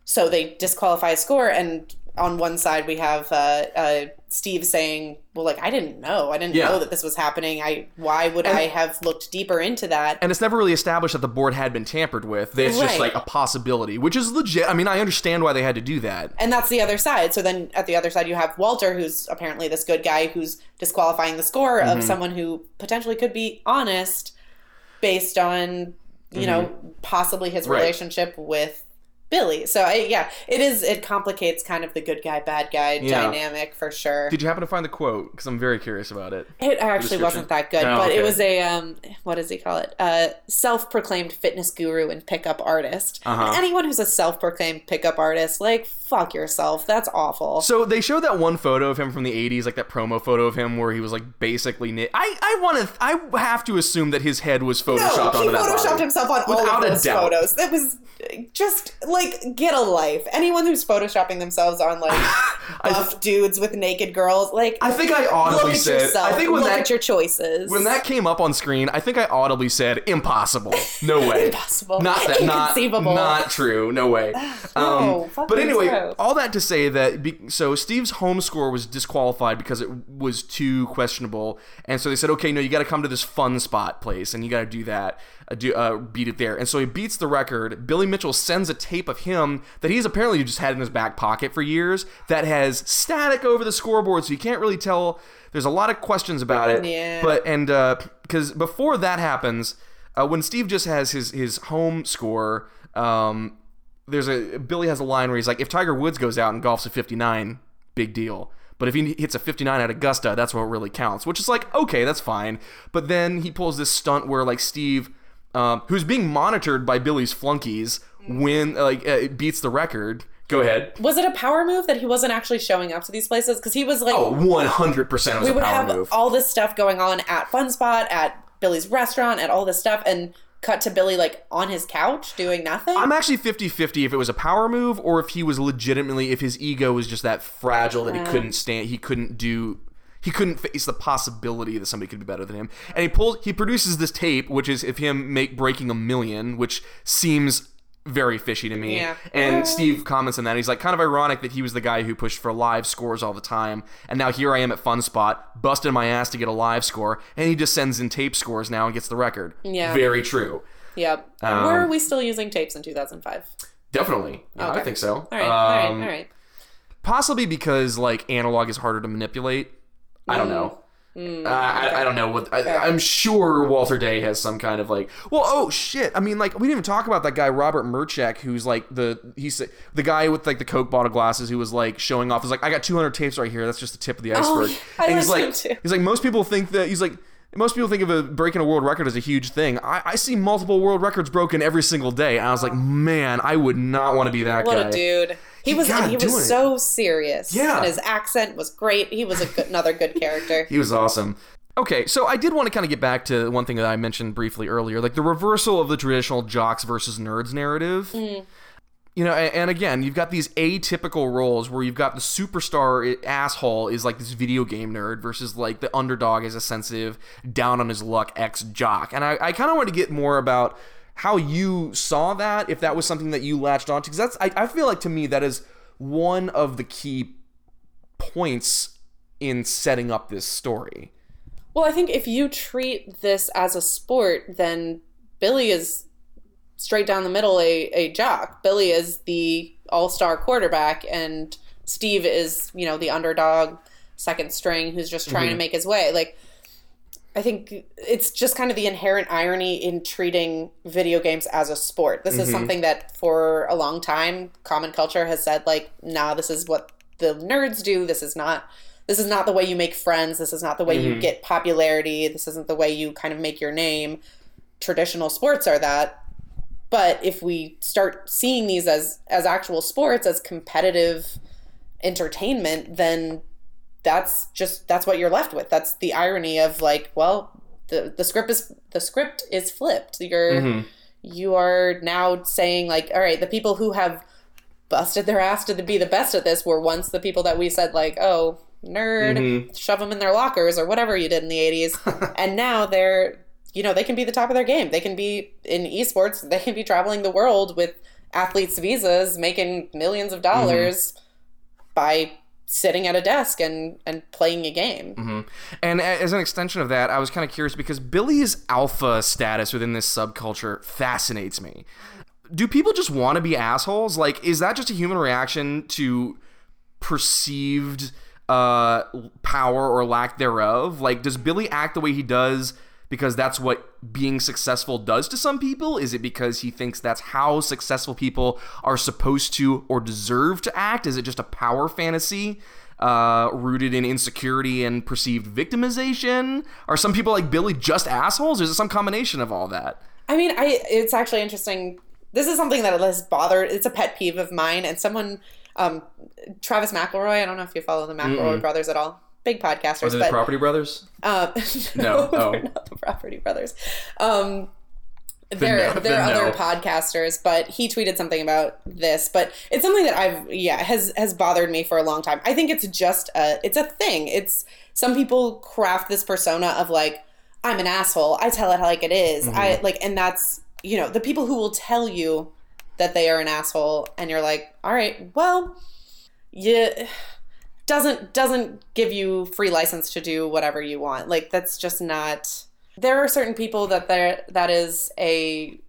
So they disqualify a score, and on one side we have uh, uh, Steve saying, "Well, like I didn't know, I didn't Yeah. know that this was happening. I why would I have looked deeper into that?" And it's never really established that the board had been tampered with. It's just like a possibility, which is legit. I mean, I understand why they had to do that. And that's the other side. So then at the other side, you have Walter, who's apparently this good guy who's disqualifying the score Mm-hmm. of someone who potentially could be honest based on, you know, possibly his Mm-hmm. Right. relationship with Billy. So I, yeah, it is, it complicates kind of the good guy, bad guy Yeah. dynamic for sure. Did you happen to find the quote? Because I'm very curious about it. It actually wasn't that good, Oh, but okay. it was a um, what does he call it? Uh, self-proclaimed fitness guru and pickup artist. Uh-huh. And anyone who's a self-proclaimed pickup artist, like fuck yourself. That's awful. So they showed that one photo of him from the '80s, like that promo photo of him where he was like basically. Na- I I want to. I have to assume that his head was photoshopped no, he onto that photoshopped body. himself on all Without of a those doubt. photos. That was just like like get a life. Anyone who's photoshopping themselves on like buff dudes with naked girls, like I think I look audibly at said. yourself. I think when look that at your choices. when that came up on screen, I think I audibly said, "Impossible, no way, Impossible. not that, not Inconceivable. not true, no way." No, um, but anyway, all that to say that be, so Steve's home score was disqualified because it was too questionable, and so they said, "Okay, no, you got to come to this Funspot place, and you got to do that, do uh, beat it there." And so he beats the record. Billy Mitchell sends a tape of him that he's apparently just had in his back pocket for years that has static over the scoreboard, so you can't really tell. There's a lot of questions about it, Yeah. but and because before that happens, uh, when Steve just has his his home score, um, there's a Billy has a line where he's like, if Tiger Woods goes out and golfs a 59, big deal. But if he hits a 59 at Augusta, that's what really counts. Which is like, okay, that's fine. But then he pulls this stunt where like Steve, um, who's being monitored by Billy's flunkies, when like uh, beats the record. Go ahead. was it a power move that he wasn't actually showing up to these places? Because he was like, Oh, 100% was we a would power have move. all this stuff going on at Funspot, at Billy's restaurant, at all this stuff, and cut to Billy like on his couch doing nothing. I'm actually 50-50 if it was a power move or if he was legitimately if his ego was just that fragile that he couldn't stand he couldn't do he couldn't face the possibility that somebody could be better than him. And he pulls he produces this tape which is if him make breaking a million which seems very fishy to me. Yeah. And Steve comments on that. He's like, kind of ironic that he was the guy who pushed for live scores all the time. And now here I am at Funspot, busting my ass to get a live score. And he just sends in tape scores now and gets the record. Yeah. Very true. yep. Um, Were we still using tapes in 2005? Definitely. Yeah, I think so. All right. all Um, right. All right. Possibly because like analog is harder to manipulate. I don't know. Mm. Uh, I, I don't know what I, I'm sure Walter Day has some kind of like well oh shit I mean like we didn't even talk about that guy Robert Mruczek who's like the he's the guy with like the Coke bottle glasses who was like showing off He's like I got 200 tapes right here that's just the tip of the Oh, iceberg I and he's like too. he's like most people think that he's like most people think of a breaking a world record as a huge thing. I, I see multiple world records broken every single day. And I was like, man, I would not want to be that What guy. What a dude. He, was got he was it. so serious. Yeah. And his accent was great. He was a good, another good character. He was awesome. Okay, so I did want to kind of get back to one thing that I mentioned briefly earlier, like the reversal of the traditional jocks versus nerds narrative. Mm. You know, and, and again, you've got these atypical roles where you've got the superstar asshole is like this video game nerd versus like the underdog is a sensitive, down on his luck ex jock. And I, I kind of want to get more about how you saw that, if that was something that you latched onto, because that's I, I feel like to me that is one of the key points in setting up this story. Well, I think if you treat this as a sport, then Billy is straight down the middle a, a jock. Billy is the all star quarterback, and Steve is, you know, the underdog second string who's just trying to mm-hmm. make his way. Like, I think it's just kind of the inherent irony in treating video games as a sport. This is mm-hmm. something that for a long time common culture has said like, nah, this is what the nerds do. This is not this is not the way you make friends. This is not the way you mm-hmm. get popularity. This isn't the way you kind of make your name. Traditional sports are that. But if we start seeing these as as actual sports, as competitive entertainment, then that's just that's what you're left with. That's the irony of like, well, the the script is the script is flipped. You're mm-hmm. you are now saying like, all right, the people who have busted their ass to be the best at this were once the people that we said like, oh, nerd, mm-hmm. shove them in their lockers or whatever you did in the 80s. and now they're, you know, they can be the top of their game. They can be in esports, they can be traveling the world with athletes' visas, making millions of mm-hmm. dollars by sitting at a desk and and playing a game. And as an extension of that, I was kind of curious because Billy's alpha status within this subculture fascinates me. Do people just want to be assholes? Like, is that just a human reaction to perceived uh, power or lack thereof? Like, does Billy act the way he does because that's what being successful does to some people? Is it because he thinks that's how successful people are supposed to or deserve to act? Is it just a power fantasy? uh, rooted in insecurity and perceived victimization? Are some people like Billy just assholes? Or is it some combination of all that? I mean, I it's actually interesting. This is something that has bothered. It's a pet peeve of mine. And someone, um, Travis McElroy. I don't know if you follow the McElroy brothers at all. Big podcasters, but the Property Brothers? uh, No, no, oh. they're not the Property Brothers. Um, there, no- there are then other no. podcasters, but he tweeted something about this. But it's something that I've yeah has has bothered me for a long time. I think it's just a it's a thing. It's some people craft this persona of like I'm an asshole. I tell it like it is. Mm-hmm. I like, and that's you know the people who will tell you that they are an asshole, and you're like, all right, well, yeah doesn't doesn't give you free license to do whatever you want. Like that's just not there are certain people that there that is a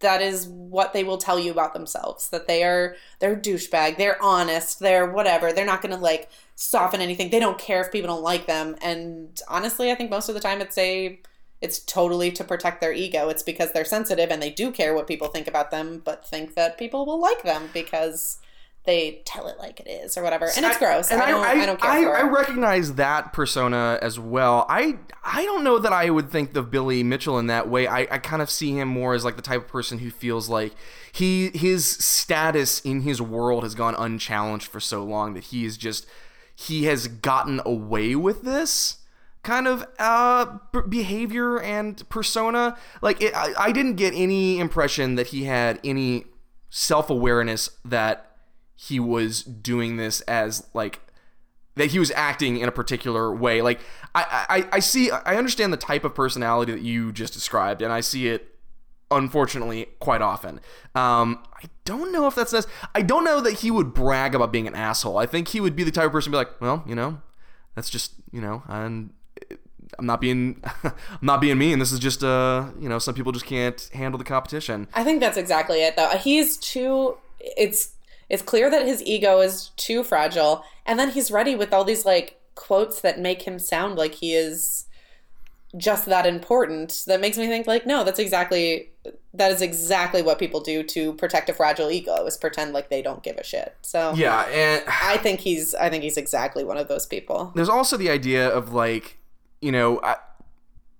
that is what they will tell you about themselves that they are they're douchebag they're honest they're whatever. They're not going to like soften anything. They don't care if people don't like them. And honestly i think most of the time it's a it's totally to protect their ego. It's because they're sensitive and they do care what people think about them but think that people will like them because they tell it like it is or whatever and it's I- gross And I, don't, I, don't care I, I recognize that persona as well. I I don't know that I would think of Billy Mitchell in that way. I, I kind of see him more as like the type of person who feels like he his status in his world has gone unchallenged for so long that he is just he has gotten away with this kind of uh b- behavior and persona like it, I, I didn't get any impression that he had any self-awareness that he was doing this as like that he was acting in a particular way. Like I, I i see i understand the type of personality that you just described and i see it unfortunately quite often. Um i don't know if that's this i don't know that he would brag about being an asshole. I think he would be the type of person to be like well you know that's just you know i'm i'm not being i'm not being mean. This is just uh you know some people just can't handle the competition. I think that's exactly it though. He's too it's it's clear that his ego is too fragile and then he's ready with all these like quotes that make him sound like he is just that important. That makes me think like no, that's exactly that is exactly what people do to protect a fragile ego is pretend like they don't give a shit. So yeah and I think he's I think he's exactly one of those people. there's also the idea of like you know I,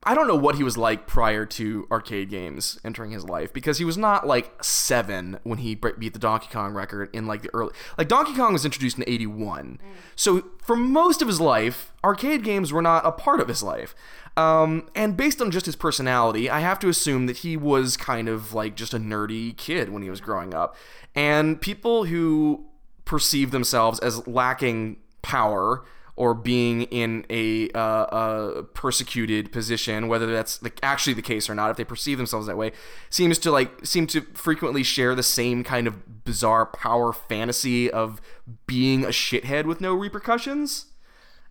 I don't know what he was like prior to arcade games entering his life because he was not like seven when he beat the Donkey Kong record in like the early like Donkey Kong was introduced in 81 so for most of his life arcade games were not a part of his life. Um, and based on just his personality I have to assume that he was kind of like just a nerdy kid when he was growing up. And people who perceive themselves as lacking power or being in a, uh, uh, persecuted position, whether that's actually the case or not, if they perceive themselves that way, seems to like seem to frequently share the same kind of bizarre power fantasy of being a shithead with no repercussions.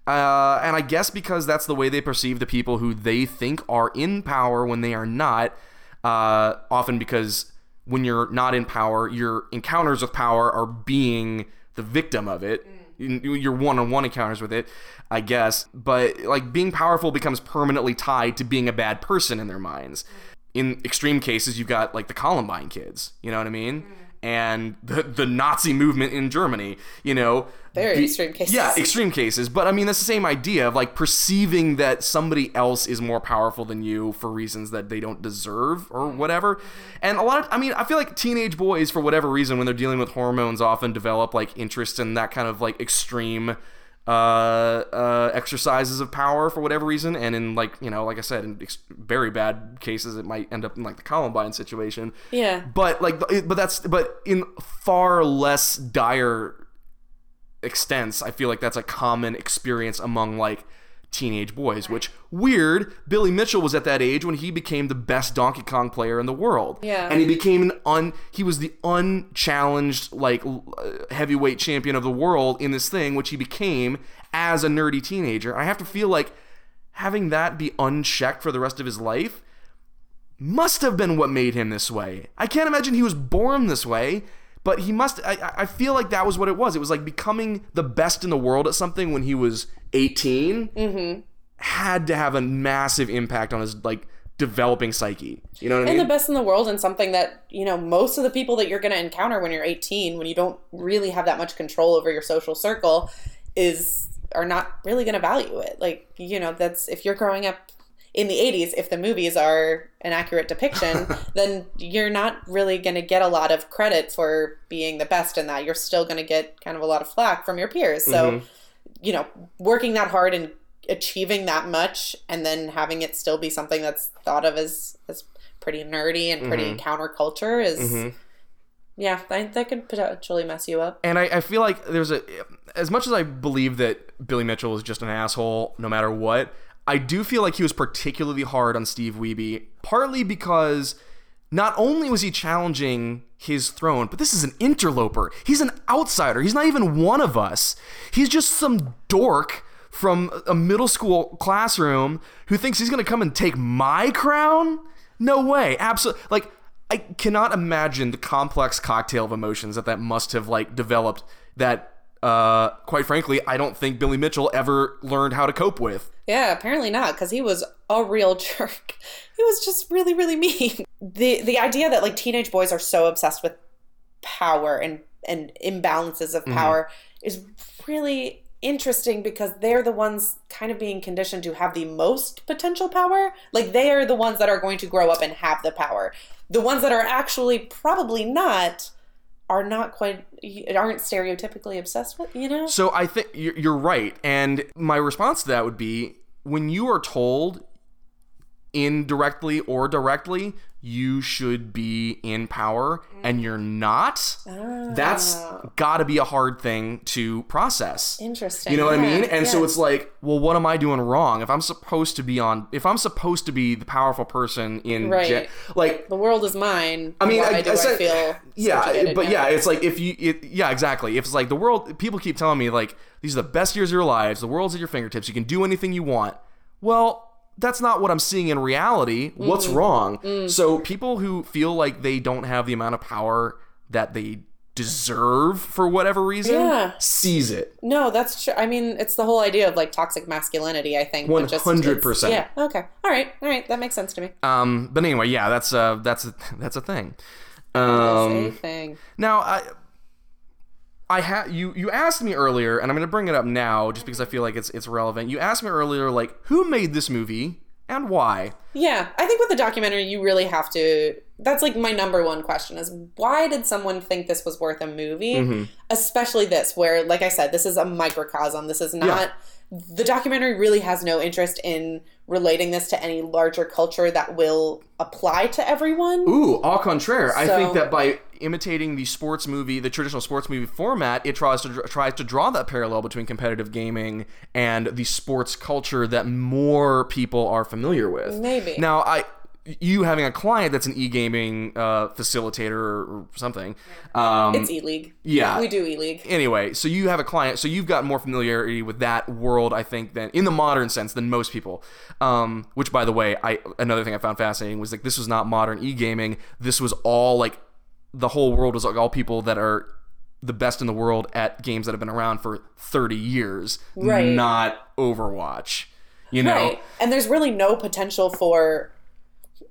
Uh, and I guess because that's the way they perceive the people who they think are in power when they are not. Uh, often because when you're not in power, your encounters with power are being the victim of it. Your one-on-one encounters with it, I guess. But like being powerful becomes permanently tied to being a bad person in their minds. In extreme cases, you've got like the Columbine kids. You know what I mean? Mm. And the the Nazi movement in Germany. You know, Very extreme cases. Yeah, extreme cases. But I mean, that's the same idea of like perceiving that somebody else is more powerful than you for reasons that they don't deserve or whatever. And a lot of, I mean, I feel like teenage boys, for whatever reason, when they're dealing with hormones, often develop like interest in that kind of like extreme uh, uh, exercises of power for whatever reason. And in like, you know, like I said, in ex- very bad cases, it might end up in like the Columbine situation Yeah. but like but that's but in far less dire extents i feel like that's a common experience among like teenage boys which weird billy mitchell was at that age when he became the best donkey kong player in the world Yeah. and he became an un he was the unchallenged like uh, heavyweight champion of the world in this thing which he became as a nerdy teenager i have to feel like having that be unchecked for the rest of his life must have been what made him this way. I can't imagine he was born this way, but he must. I, I feel like that was what it was. It was like becoming the best in the world at something when he was 18 Mm-hmm. had to have a massive impact on his like developing psyche. You know what I and mean? the best in the world and something that you know most of the people that you're going to encounter when you're 18 when you don't really have that much control over your social circle is are not really going to value it like you know that's if you're growing up in the 80s if the movies are an accurate depiction then you're not really going to get a lot of credit for being the best in that you're still going to get kind of a lot of flack from your peers so Mhm. You know working that hard and achieving that much and then having it still be something that's thought of as as pretty nerdy and pretty mm-hmm. counterculture is mm-hmm. yeah, I, that could potentially mess you up. And I, I feel like there's a as much as I believe that Billy Mitchell is just an asshole no matter what, I do feel like he was particularly hard on Steve Wiebe, partly because not only was he challenging his throne, but this is an interloper. He's an outsider. He's not even one of us. He's just some dork from a middle school classroom who thinks he's going to come and take my crown? No way. Absolutely. Like I cannot imagine the complex cocktail of emotions that that must have like developed that uh quite frankly I don't think Billy Mitchell ever learned how to cope with. Yeah, apparently not, because he was a real jerk. He was just really, really mean. The the idea that like teenage boys are so obsessed with power and and imbalances of power is really interesting because they're the ones kind of being conditioned to have the most potential power. Like they are the ones that are going to grow up and have the power. The ones that are actually probably not are not quite aren't stereotypically obsessed with, you know? So I think you're right and my response to that would be when you are told indirectly or directly you should be in power and you're not ah. that's got to be a hard thing to process Interesting. you know what i mean and so it's like well what am i doing wrong if i'm supposed to be on if i'm supposed to be the powerful person in Right. like the world is mine. I mean, why I, do I, said- feel yeah, but now? yeah, it's like if you, it, yeah, exactly. If it's like the world, people keep telling me like these are the best years of your lives, the world's at your fingertips, you can do anything you want. Well, that's not what I'm seeing in reality. What's Mm. wrong? So people who feel like they don't have the amount of power that they deserve for whatever reason, Yeah. seize it. No, that's true. I mean, it's the whole idea of like toxic masculinity. I think but just- 100%. Yeah. Okay. All right. All right. That makes sense to me. Um, but anyway, yeah, that's uh, that's a, that's a thing. That's Um, thing. Now, I I had you you asked me earlier, and I'm going to bring it up now just because I feel like it's it's relevant. You asked me earlier, like, who made this movie and why? Yeah, I think with the documentary, you really have to. That's like my number one question: is why did someone think this was worth a movie? Mm-hmm. Especially this, where, like I said, this is a microcosm. This is not. The documentary really has no interest in relating this to any larger culture that will apply to everyone. Ooh, au contraire. I think that by imitating the sports movie, the traditional sports movie format, it tries to tries to draw that parallel between competitive gaming and the sports culture that more people are familiar with. Maybe. Now, I you having a client that's an e-gaming uh, facilitator or, something. Um, It's E League. yeah. we do E League. anyway, so you have a client, so you've got more familiarity with that world, I think, than in the modern sense than most people. Um, which, by the way, I another thing I found fascinating was like this was not modern e gaming. This was all like the whole world was like all people that are the best in the world at games that have been around for thirty years, Right. not Overwatch. You know, Right. And there's really no potential for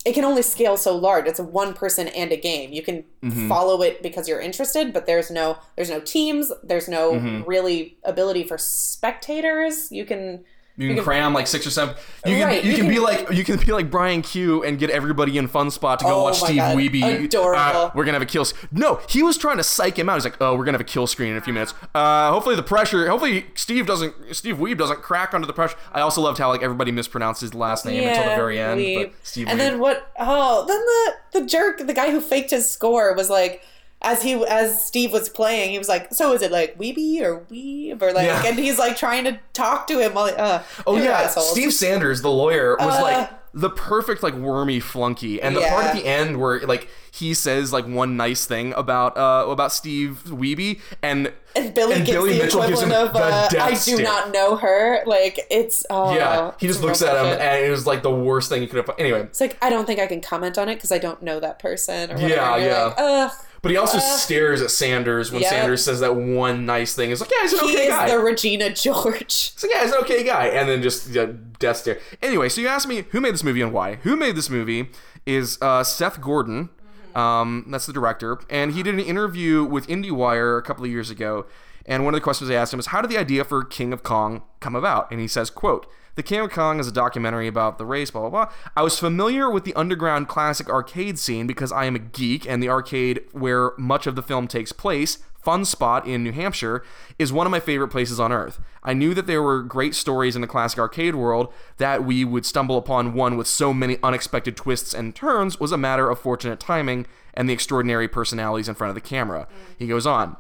it can only scale so large. It's a one person and a game. You can Mm-hmm. follow it because you're interested, but there's no there's no teams, there's no Mm-hmm. really ability for spectators. You can You can can- cram like six or seven. You can Right, you, you can, can- be like you can be like Brian Kuh and get everybody in Funspot to go Oh watch Steve God, Wiebe. adorable. Uh, we're gonna have a kill. No, he was trying to psych him out. He's like, oh, we're gonna have a kill screen in a few minutes. Uh, hopefully the pressure. Hopefully Steve doesn't. Steve Wiebe doesn't crack under the pressure. I also loved how like everybody mispronounced his last name until the very end. Weeb. But Steve and Wiebe. then what? Oh, then the the jerk, the guy who faked his score, was like, as he as Steve was playing, he was like, "So is it like Weeby or Weeb or like?" Yeah. And he's like trying to talk to him while. Uh, Oh yeah, assholes. Steve Sanders, the lawyer, was Uh. like the perfect like wormy flunky, and the part at the end where like he says like one nice thing about uh about Steve Wiebe, and And Billy and gives Billy the Mitchell gives him of the uh, death "I do stare. not know her." Like it's oh, Yeah, he just looks at him, and it was like the worst thing you could have. Anyway, it's like I don't think I can comment on it because I don't know that person. Or whatever. Yeah, you're yeah. Like, Ugh. But he also stares at Sanders when. Sanders says that one nice thing. It's like, yeah, he's an He okay is guy. the Regina George. So yeah, he's an okay guy, and then just yeah, death stare. Anyway, so you asked me who made this movie and why. Who made this movie is uh, Seth Gordon. Um, that's the director, and he did an interview with IndieWire a couple of years ago. And one of the questions they asked him is, "How did the idea for King of Kong come about?" And he says, "quote The King of Kong is a documentary about the race, blah blah blah. I was familiar with the underground classic arcade scene because I am a geek, and the arcade where much of the film takes place Funspot in New Hampshire is one of my favorite places on earth. I knew that there were great stories in the classic arcade world that we would stumble upon one with so many unexpected twists and turns was a matter of fortunate timing and the extraordinary personalities in front of the camera. He goes on.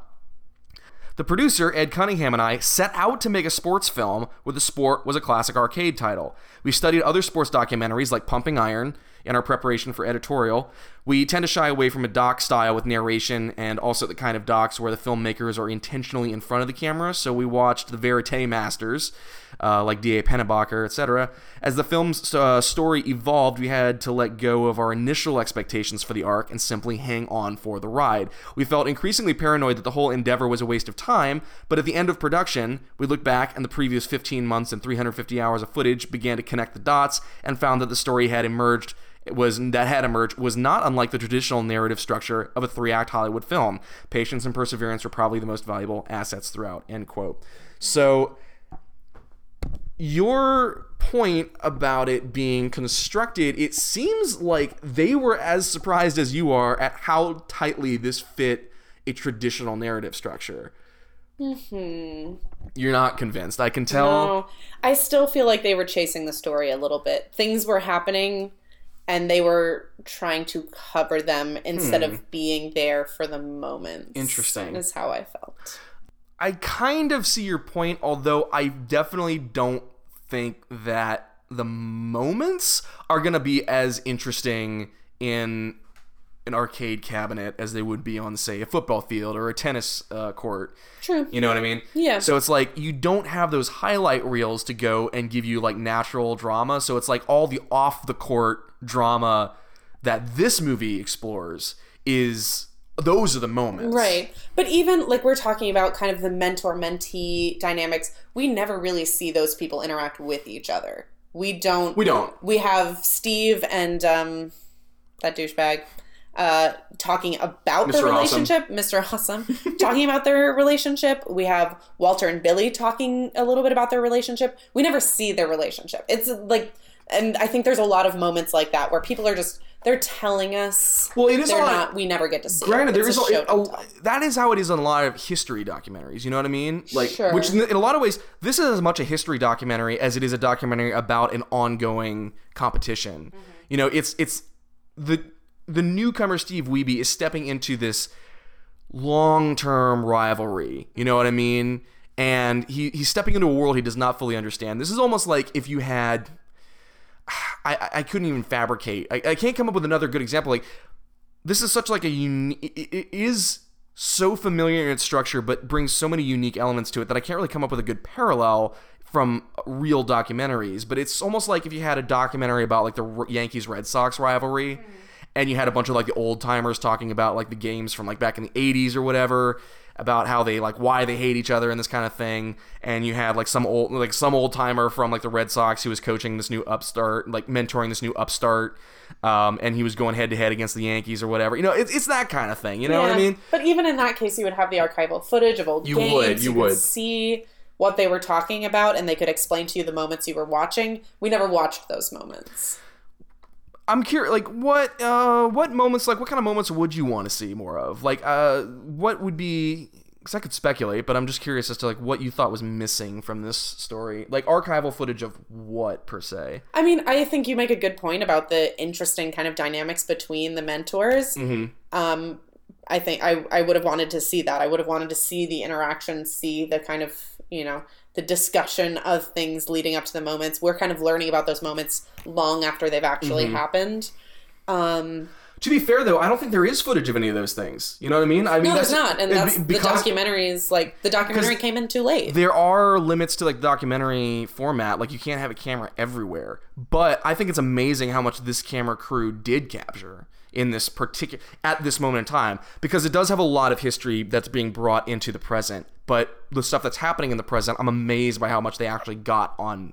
The producer, Ed Cunningham, and I set out to make a sports film where the sport was a classic arcade title. We studied other sports documentaries like Pumping Iron in our preparation for editorial. We tend to shy away from a doc style with narration and also the kind of docs where the filmmakers are intentionally in front of the camera. So we watched the Verite Masters, uh, like D.A. Pennebaker, etc. As the film's uh, story evolved, we had to let go of our initial expectations for the arc and simply hang on for the ride. We felt increasingly paranoid that the whole endeavor was a waste of time, but at the end of production, we looked back and the previous 15 months and 350 hours of footage began to connect the dots and found that the story had emerged was that had emerged was not unlike the traditional narrative structure of a three-act Hollywood film. Patience and perseverance were probably the most valuable assets throughout. End quote. So your point about it being constructed, it seems like they were as surprised as you are at how tightly this fit a traditional narrative structure. Hmm. You're not convinced. I can tell. No, I still feel like they were chasing the story a little bit. Things were happening and they were trying to cover them instead Hmm. of being there for the moment. Interesting. Is how I felt. I kind of see your point, although I definitely don't think that the moments are going to be as interesting in an arcade cabinet as they would be on, say, a football field or a tennis uh, court. True. You know what I mean? Yeah. So it's like you don't have those highlight reels to go and give you like natural drama. So it's like all the off the court drama that this movie explores is those are the moments. Right. But even like we're talking about kind of the mentor mentee dynamics, we never really see those people interact with each other. We don't We don't. We have Steve and um that douchebag uh talking about their Mr. Awesome. relationship, Mr. Awesome, talking about their relationship. We have Walter and Billy talking a little bit about their relationship. We never see their relationship. It's like and I think there's a lot of moments like that where people are just they're telling us Well, it is they're a lot- not we never get to see. Granted, it. there is a, a, a, that is how it is in a lot of history documentaries. You know what I mean? Like, Sure. which in, in a lot of ways, this is as much a history documentary as it is a documentary about an ongoing competition. Mm-hmm. You know, it's it's the the newcomer Steve Wiebe is stepping into this long term rivalry. You know what I mean? And he he's stepping into a world he does not fully understand. This is almost like if you had I, I- couldn't even fabricate. I, I can't come up with another good example. Like this is such like a unique. It, it is so familiar in its structure, but brings so many unique elements to it that I can't really come up with a good parallel from real documentaries. But it's almost like if you had a documentary about like the Yankees Red Sox rivalry. Mm-hmm. And you had a bunch of like the old timers talking about like the games from like back in the 80s or whatever, about how they like why they hate each other and this kind of thing. And you had like some old like some old timer from like the Red Sox who was coaching this new upstart, like mentoring this new upstart, um, and he was going head to head against the Yankees or whatever. You know, it's it's that kind of thing. You know what I mean? But even in that case, you would have the archival footage of old You games. would, you could would. see what they were talking about, and they could explain to you the moments you were watching. We never watched those moments. I'm curious, like what uh what moments, like what kind of moments would you want to see more of? Like uh what would be? Because I could speculate, but I'm just curious as to like what you thought was missing from this story, like archival footage of what per se. I mean, I think you make a good point about the interesting kind of dynamics between the mentors. Mm-hmm. Um, I think I, I would have wanted to see that. I would have wanted to see the interaction, see the kind of, you know, the discussion of things leading up to the moments. We're kind of learning about those moments long after they've actually Mhm. happened. Um, To be fair, though, I don't think there is footage of any of those things. You know what I mean? I mean, no, there's not. And that's be- the documentary is like the documentary came in too late. There are limits to like the documentary format. Like you can't have a camera everywhere. But I think it's amazing how much this camera crew did capture in this particular at this moment in time because it does have a lot of history that's being brought into the present. But the stuff that's happening in the present, I'm amazed by how much they actually got on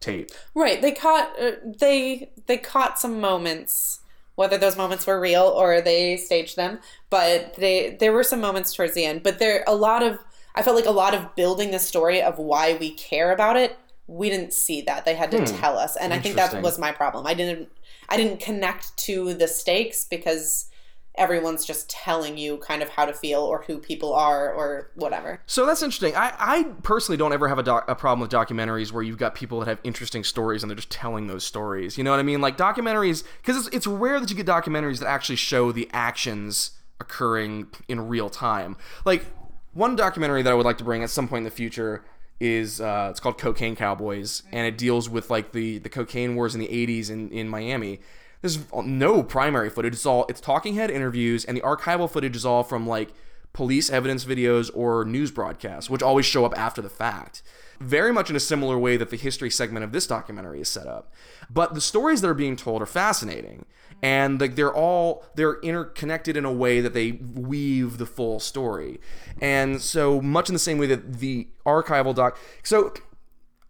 tape. Right. They caught uh, they they caught some moments, whether those moments were real or they staged them. But they there were some moments towards the end. But there a lot of I felt like a lot of building the story of why we care about it. We didn't see that. They had to Hmm. tell us, and I think that was my problem. I didn't I didn't connect to the stakes because everyone's just telling you kind of how to feel or who people are or whatever. So that's interesting. I, I personally don't ever have a, doc, a problem with documentaries where you've got people that have interesting stories and they're just telling those stories. You know what I mean? Like documentaries, because it's, it's rare that you get documentaries that actually show the actions occurring in real time. Like one documentary that I would like to bring at some point in the future is uh, it's called Cocaine Cowboys, and it deals with like the the cocaine wars in the '80s in in Miami. There's no primary footage. It's all it's talking head interviews, and the archival footage is all from like police evidence videos or news broadcasts, which always show up after the fact. Very much in a similar way that the history segment of this documentary is set up. But the stories that are being told are fascinating. And like they're all they're interconnected in a way that they weave the full story. And so much in the same way that the archival doc so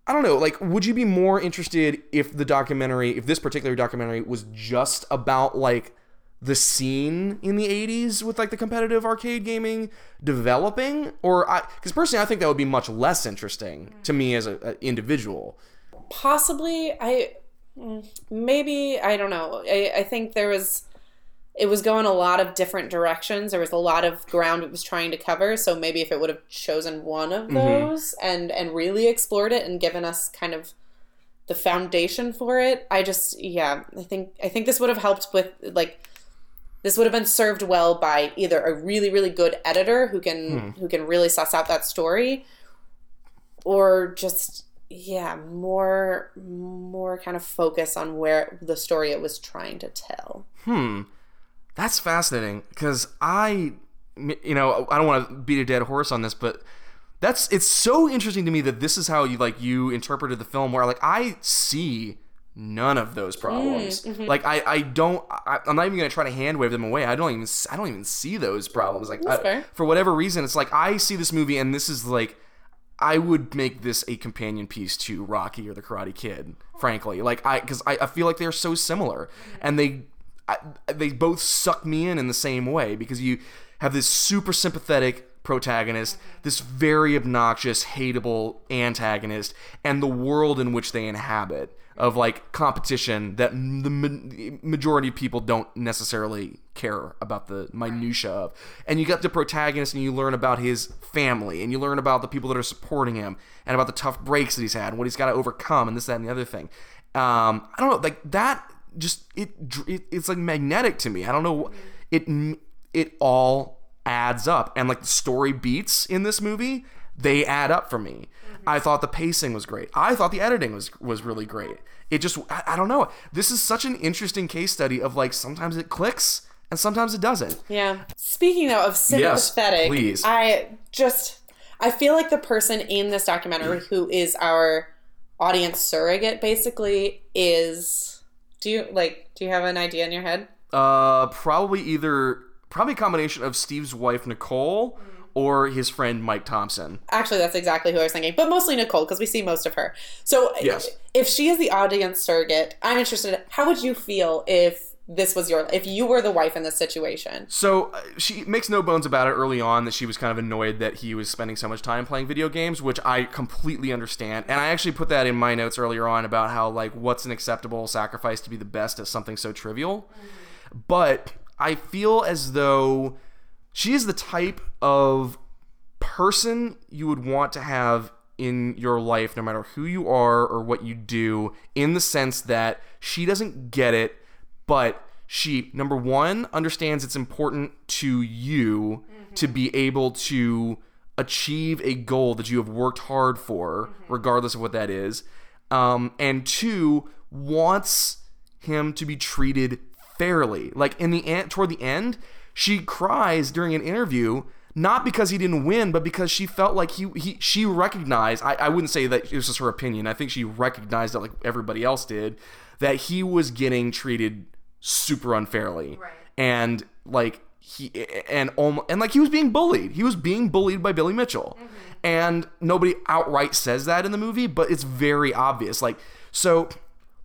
I don't know, like, would you be more interested if the documentary, if this particular documentary was just about like the scene in the 80s with like the competitive arcade gaming developing? Or I, because personally, I think that would be much less interesting to me as an individual. Possibly, I maybe I don't know. I, I think there was it was going a lot of different directions. There was a lot of ground it was trying to cover. So maybe if it would have chosen one of mm-hmm. those and and really explored it and given us kind of the foundation for it, I just yeah, I think I think this would have helped with like this would have been served well by either a really really good editor who can hmm. who can really suss out that story or just yeah more more kind of focus on where the story it was trying to tell Hmm. That's fascinating because I, you know, I don't want to beat a dead horse on this, but that's it's so interesting to me that this is how you like you interpreted the film, where like I see none of those problems. Like I, I don't, I, I'm not even gonna try to hand wave them away. I don't even, I don't even see those problems. Like I- for whatever reason, it's like I see this movie and this is like. I would make this a companion piece to Rocky or The Karate Kid, frankly. Like I, because I, I feel like they're so similar, and they, I, they both suck me in in the same way because you have this super sympathetic protagonist, this very obnoxious, hateable antagonist, and the world in which they inhabit of like competition that the ma- majority of people don't necessarily care about the minutia of. And you got the protagonist and you learn about his family and you learn about the people that are supporting him and about the tough breaks that he's had and what he's got to overcome and this that and the other thing. Um, I don't know, like that just it, it it's like magnetic to me. I don't know it it all adds up and like the story beats in this movie they add up for me i thought the pacing was great i thought the editing was was really great it just I, I don't know. This is such an interesting case study of like sometimes it clicks and sometimes it doesn't. Yeah. Speaking though of sympathetic yes, please. i just i feel like the person in this documentary who is our audience surrogate basically is do you like do you have an idea in your head? Uh probably either probably a combination of steve's wife nicole or his friend mike thompson Actually, that's exactly who I was thinking, but mostly Nicole because we see most of her. So, Yes. if she is the audience surrogate, I'm interested. How would you feel if this was your, if you were the wife in this situation? So uh, she makes no bones about it early on that she was kind of annoyed that he was spending so much time playing video games, which I completely understand. And I actually put that in my notes earlier on about how like what's an acceptable sacrifice to be the best at something so trivial. But I feel as though she is the type of person you would want to have in your life no matter who you are or what you do in the sense that she doesn't get it but she number 1 understands it's important to you to be able to achieve a goal that you have worked hard for regardless of what that is um, and two wants him to be treated fairly like in the end toward the end she cries during an interview not because he didn't win, but because she felt like he, he she recognized. I, I wouldn't say that it was just her opinion. I think she recognized that like everybody else did, that he was getting treated super unfairly, and like he and almost, and like he was being bullied. He was being bullied by Billy Mitchell, mm-hmm. and nobody outright says that in the movie, but it's very obvious. Like so.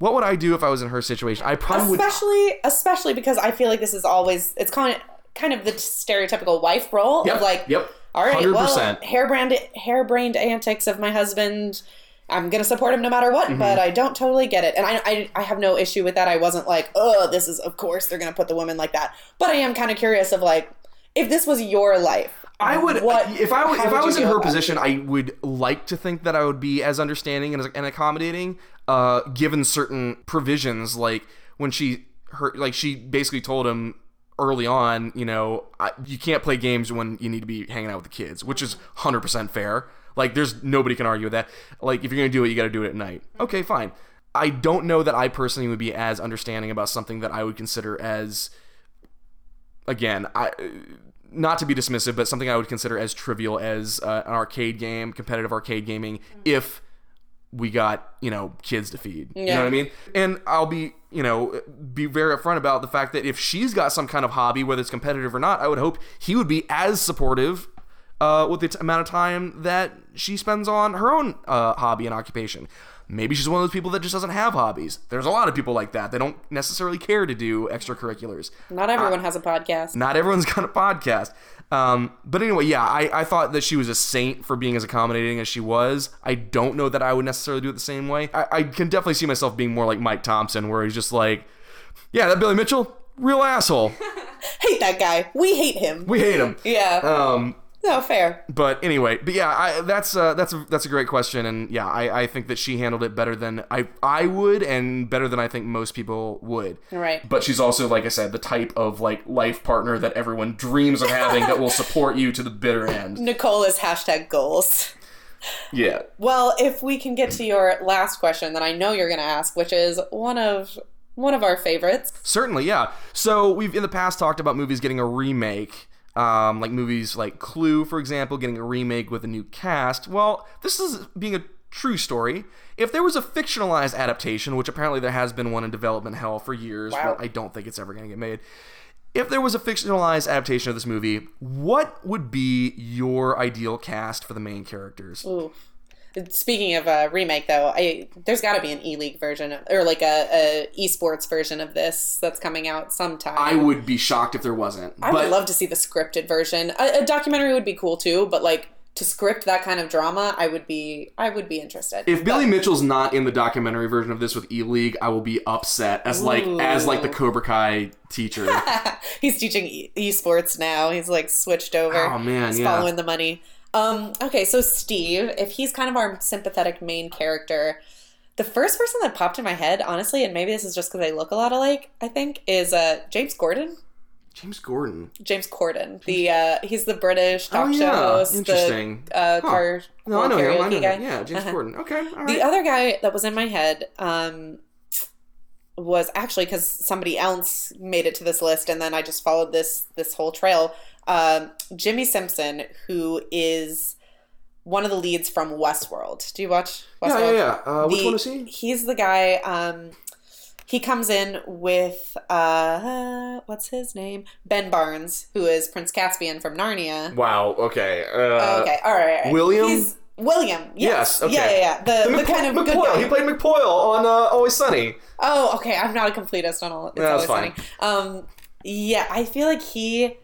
What would I do if I was in her situation? I probably would. Especially, especially because I feel like this is always, it's kind of, kind of the stereotypical wife role Yep, of like, yep, all right, well, 100%. harebrained, harebrained antics of my husband I'm gonna support him no matter what, mm-hmm. but I don't totally get it, and I, I I have no issue with that. I wasn't like, oh, this is of course they're gonna put the woman like that, but I am kind of curious of like, if this was your life, I um, would What- if I if would I was in her about it? position, I would like to think that I would be as understanding and, and accommodating, uh, given certain provisions, like when she her like she basically told him early on, you know, I, you can't play games when you need to be hanging out with the kids, which is hundred percent fair. Like, there's nobody can argue with that. Like, if you're gonna do it, you got to do it at night. Okay, fine. I don't know that I personally would be as understanding about something that I would consider as again, I not to be dismissive, but something I would consider as trivial as uh, an arcade game, competitive arcade gaming, if we got you know kids to feed. You know what I mean? And I'll be you know be very upfront about the fact that if she's got some kind of hobby, whether it's competitive or not, I would hope he would be as supportive. Uh, with the t- amount of time that she spends on her own uh, hobby and occupation. Maybe she's one of those people that just doesn't have hobbies. There's a lot of people like that. They don't necessarily care to do extracurriculars. not everyone has a podcast. Not everyone's got a podcast. Um, but anyway, yeah, I, I thought that she was a saint for being as accommodating as she was. I don't know that I would necessarily do it the same way. I, I can definitely see myself being more like Mike Thompson, where he's just like, yeah, that Billy Mitchell, real asshole. hate that guy. We hate him. We hate him. yeah. Um, no, fair. but anyway, but yeah, I, that's uh, that's a, that's a great question, and yeah, I, I think that she handled it better than I I would, and better than I think most people would. Right. But she's also, like I said, the type of like life partner that everyone dreams of having that will support you to the bitter end. Nicole is hashtag goals. Yeah. Well, if we can get to your last question that I know you're going to ask, which is one of one of our favorites. Certainly, yeah. So we've in the past talked about movies getting a remake. Um, like movies like Clue, for example, getting a remake with a new cast. Well, this is being a true story. If there was a fictionalized adaptation, which apparently there has been one in development hell for years, Wow. but I don't think it's ever going to get made. If there was a fictionalized adaptation of this movie, what would be your ideal cast for the main characters? Speaking of a remake, though, I there's got to be an E League version or like a, a esports version of this that's coming out sometime. I would be shocked if there wasn't. I but would love to see the scripted version. A, a documentary would be cool too, but like to script that kind of drama, I would be I would be interested. If Billy Mitchell's not in the documentary version of this with E League, I will be upset as like as like the Cobra Kai teacher. He's teaching e- esports now. He's like switched over. Oh, man, he's yeah. following the money. Um, okay, so Steve, if he's kind of our sympathetic main character, the first person that popped in my head, honestly, and maybe this is just because they look a lot alike, I think, is uh, James Gordon. James Gordon. James Corden. The uh, he's the British talk Oh, show yeah. host, Interesting. the uh, Huh. car No, I know him. I know guy. him. Yeah, James Uh-huh. Gordon. Okay, all right. The other guy that was in my head um, was actually because somebody else made it to this list, and then I just followed this this whole trail. Um, Jimmy Simpson, who is one of the leads from Westworld. Do you watch yeah, Westworld? yeah, yeah. Uh, which The- one is he? He's the guy. Um, he comes in with uh, what's his name? Ben Barnes, who is Prince Caspian from Narnia. Wow. Okay. Uh, okay, all right, all right. William? He's, William. Yes. Yes, okay. Yeah, yeah, yeah. The, the, McPo- kind of good guy. He played McPoyle on uh, Always Sunny. Oh, okay. I'm not a completist on all. It's That's always fine. funny. Um, yeah, I feel like he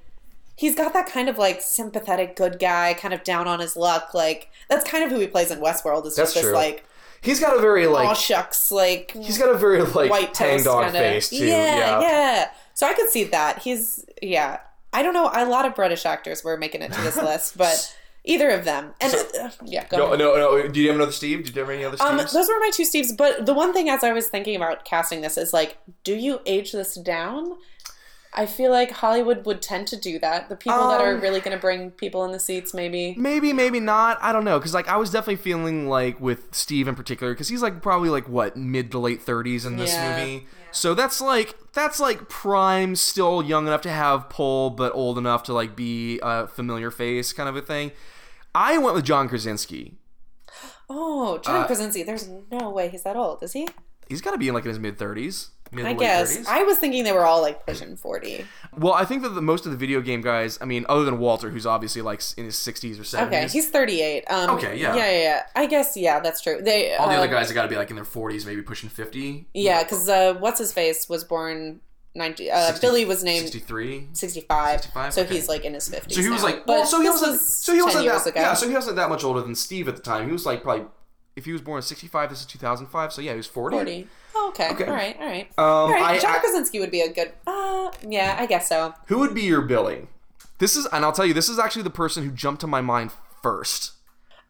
he's got that kind of like sympathetic good guy, kind of down on his luck. Like that's kind of who he plays in Westworld. Is That's just true. like He's got a very oh like shucks, like he's got a very like white toast hangdog kinda. face too. Yeah, Yeah. yeah. So I could see that. He's yeah. I don't know. A lot of British actors were making it to this list, but either of them. And uh, yeah, go No, ahead. no, no. Do you have another Steve? Did you have any other Um, those were my two Steves. But the one thing, as I was thinking about casting this, is like, do you age this down? I feel like Hollywood would tend to do that. The people um, that are um, really going to bring people in the seats, maybe. Maybe, maybe not. I don't know. Because, like, I was definitely feeling like with Steve in particular, because he's, like, probably, like, what, mid to late 30s in this yeah. movie. Yeah. So that's, like, that's, like, prime, still young enough to have pull, but old enough to, like, be a familiar face kind of a thing. I went with John Krasinski. Oh, John uh, Krasinski. There's no way he's that old, is he? He's got to be in, like, in his mid 30s. I guess. 30s. I was thinking they were all like pushing 40. Well, I think that the most of the video game guys, I mean, other than Walter, who's obviously like in his sixties or seventies. Okay, he's 38. Um, Okay, yeah. Yeah, yeah, yeah. I guess, yeah, that's true. They all the other um, guys have got to be like in their forties, maybe pushing fifty. Yeah, because uh, what's his face was born 90. Uh, 60 Billy was named 63. 65, 65? so Okay. he's like in his 50s. So he was now. like, well, so he wasn't, was so he wasn't that, ago. yeah, so he wasn't that much older than Steve at the time. He was like probably if he was born in 65, this is 2005. So yeah, he was 40. 40. Oh, okay. Okay. All right. All right. Um, all right. I- John I- Krasinski would be a good. Uh, yeah, I guess so. Who would be your Billy? This is, and I'll tell you, this is actually the person who jumped to my mind first.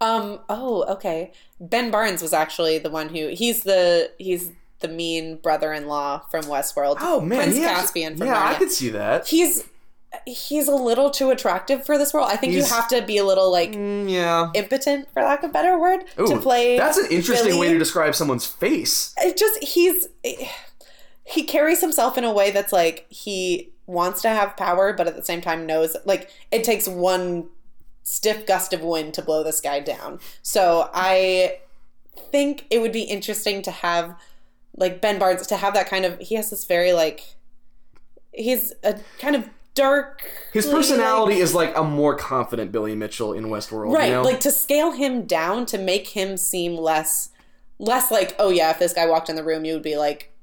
Um. Oh, okay. Ben Barnes was actually the one who. He's the he's the mean brother-in-law from Westworld. Oh man, Prince he actually- Caspian from yeah, I could see that. He's he's a little too attractive for this role. I think He's- you have to be a little like Mm, yeah. impotent, for lack of a better word, to play. That's an interesting Billy. way to describe someone's face. it just he's he carries himself in a way that's like he wants to have power but at the same time knows like it takes one stiff gust of wind to blow this guy down so i think it would be interesting to have like ben barnes to have that kind of he has this very like he's a kind of dark His personality is like a more confident Billy Mitchell in Westworld. right You know? like to scale him down to make him seem less less like oh yeah if this guy walked in the room you would be like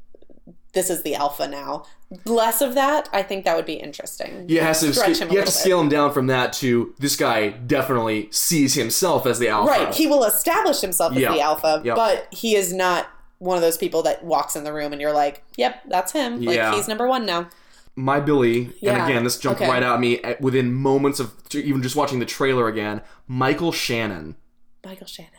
this is the alpha now less of that i think that would be interesting you have to Stretch sca- him a you have to scale him down from that to this guy definitely sees himself as the alpha. right he will establish himself as Yeah. the alpha Yep. but he is not one of those people that walks in the room and you're like yep that's him like Yeah. he's number one now My Billy, Yeah. and again, this jumped Okay. right out at me at- within moments of even just watching the trailer again. Michael Shannon. michael shannon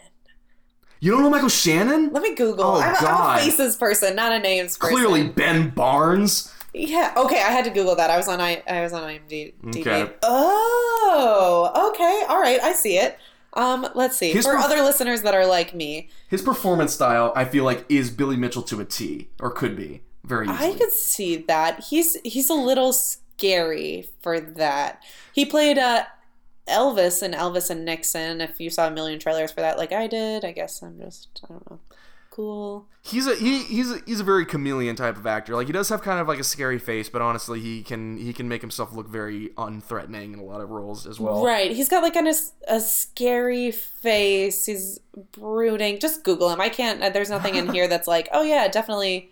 You don't know Michael Shannon? let me google Oh, I'm, a, I'm God. a faces person not a names person Clearly Ben Barnes. Yeah. Okay. I had to Google that. I was on I. I was on IMDb. Okay. Oh. Okay. All right. I see it. Um. Let's see. His For perf- other listeners that are like me, His performance style, I feel like, is Billy Mitchell to a T, or could be very easily. I could see that he's he's a little scary for that. He played uh Elvis and Elvis and Nixon. If you saw a million trailers for that, like I did, I guess I'm just I don't know. Cool. He's a he he's a, he's a very chameleon type of actor. Like he does have kind of like a scary face, but honestly, he can he can make himself look very unthreatening in a lot of roles as well. Right. He's got like kind of a scary face. He's brooding. Just Google him. I can't. There's nothing in here that's like, oh yeah, definitely,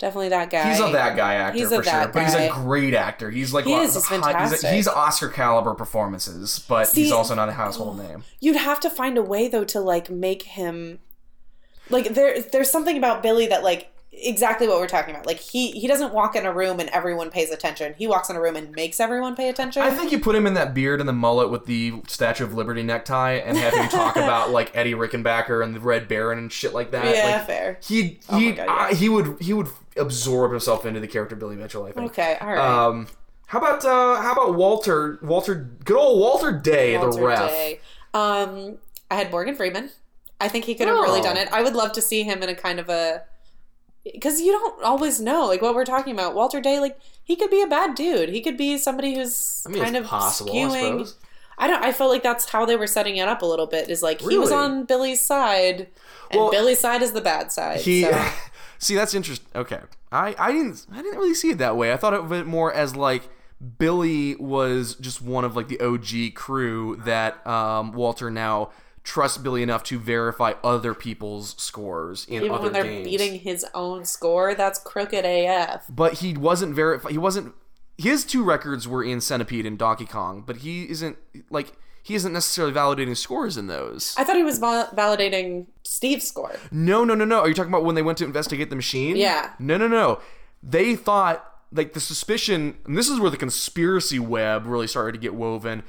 definitely that guy. He's a that guy actor He's a for sure, that but he's a great actor. He's like He is, he's hot- He's, fantastic. he's Oscar caliber performances, but he's also not a household name. You'd have to find a way though to like make him, like there. There's something about Billy that like exactly what we're talking about. Like he he doesn't walk in a room and everyone pays attention. He walks in a room and makes everyone pay attention. I think you put him in that beard and the mullet with the Statue of Liberty necktie and have him talk about like Eddie Rickenbacker and the Red Baron and shit like that. Yeah, like, fair. He Oh he God, yeah. I- he would he would absorb himself into the character Billy Mitchell. I think. Okay. All right. Um, how about uh, how about Walter Walter good old Walter Day the rest. Walter ref? Day. Um, I had Morgan Freeman. I think he could have really Oh. done it. I would love to see him in a kind of a because you don't always know like what we're talking about. Walter Day, like he could be a bad dude. He could be somebody who's I mean, kind of possible, skewing. suppose. I don't. I felt like that's how they were setting it up a little bit. Is like he was on Billy's side, and Well, Billy's side is the bad side. He so. see that's interesting. Okay, I I didn't I didn't really see it that way. I thought of it more as like Billy was just one of like the OG crew that um, Walter now trusts Billy enough to verify other people's scores in Even other when they're games. beating his own score, that's crooked AF. but he wasn't verify. He wasn't. His two records were in Centipede and Donkey Kong, but he isn't like he isn't necessarily validating scores in those. I thought he was val- validating Steve's score. No, no, no, no. Are you talking about when they went to investigate the machine? Yeah. No, no, no. They thought like the suspicion, and this is where the conspiracy web really started to get woven.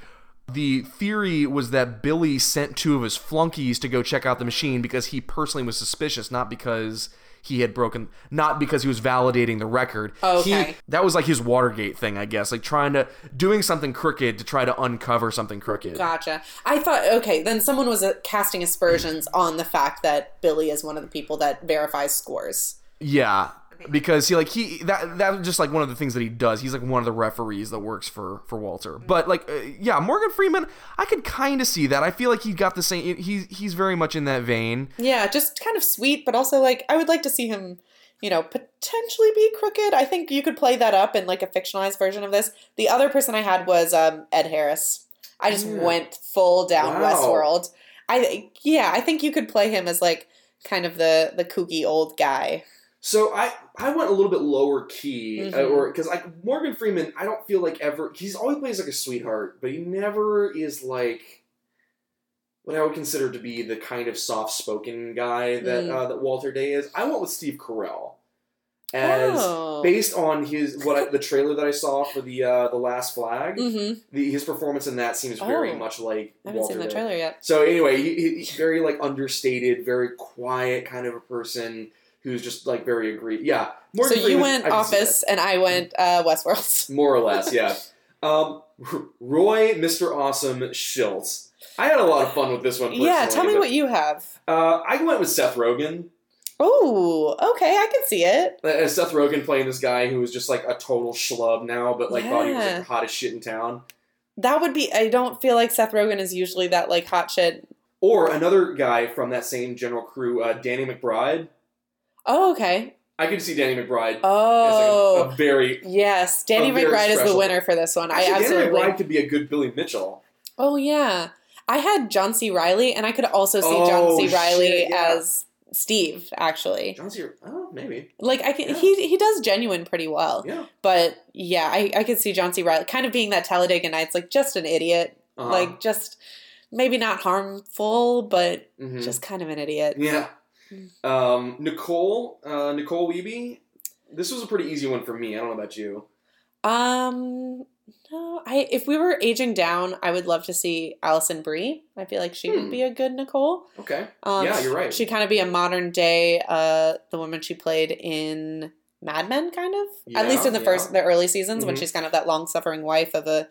The theory was that Billy sent two of his flunkies to go check out the machine because he personally was suspicious, not because he had broken, not because he was validating the record. Oh, He- okay. that was like his Watergate thing, I guess, like trying to doing something crooked to try to uncover something crooked. Gotcha. I thought okay, then someone was uh, casting aspersions on the fact that Billy is one of the people that verifies scores. Yeah, because he like he that that was just like one of the things that he does. He's like one of the referees that works for for Walter. But like uh, yeah, Morgan Freeman, I could kind of see that. I feel like he got the same. He's he's very much in that vein. Yeah, just kind of sweet, but also like I would like to see him, you know, potentially be crooked. I think you could play that up in like a fictionalized version of this. The other person I had was um, Ed Harris. I just went full down Wow. Westworld. I yeah, I think you could play him as like kind of the the kooky old guy. So I I went a little bit lower key, uh, or because like Morgan Freeman, I don't feel like ever he's always plays like a sweetheart, but he never is like what I would consider to be the kind of soft-spoken guy that Mm. uh, that Walter Day is. I went with Steve Carell as Oh. based on his what I, the trailer that I saw for the uh, the Last Flag. Mm-hmm. The, his performance in that seems very Oh. much like I haven't Walter seen the Day. trailer yet. So anyway, he, he, he's very like understated, very quiet kind of a person who's just like very agreed. Yeah. So you Freeman, went I Office, and I went uh, Westworld. more or less, yeah. Um, Roy, Mr. Awesome, Shildt. I had a lot of fun with this one. yeah, tell me but, what you have. Uh, I went with Seth Rogen. Oh, okay, I can see it. Uh, Seth Rogen playing this guy who was just like a total schlub now, but like thought he was like Yeah. the hottest shit in town. That would be. I don't feel like Seth Rogen is usually that like hot shit. Or another guy from that same general crew, uh, Danny McBride. Oh, okay. I could see Danny McBride Oh, as like a, a very. yes. Danny McBride is the winner for this one. I absolutely. Danny McBride could be a good Billy Mitchell. Oh yeah, I had John C. Reilly, and I could also see Oh, John C. shit, Reilly yeah. as Steve. Actually, John C. Oh, maybe. like I can, Yeah. he he does genuine pretty well. Yeah. But yeah, I I could see John C. Reilly kind of being that Talladega Nights, like just an idiot, Uh-huh. like just maybe not harmful, but Mhm. just kind of an idiot. Yeah. Mm. Um, Nicole, uh, Nicole Wiebe. This was a pretty easy one for me. I don't know about you. Um, no, I if we were aging down, I would love to see Alison Brie. I feel like she Hmm. would be a good Nicole. Okay. Um, yeah, you're right. She'd kind of be a modern day, uh, the woman she played in Mad Men, kind of. At least in the yeah. first, the early seasons, when Mhm. she's kind of that long suffering wife of a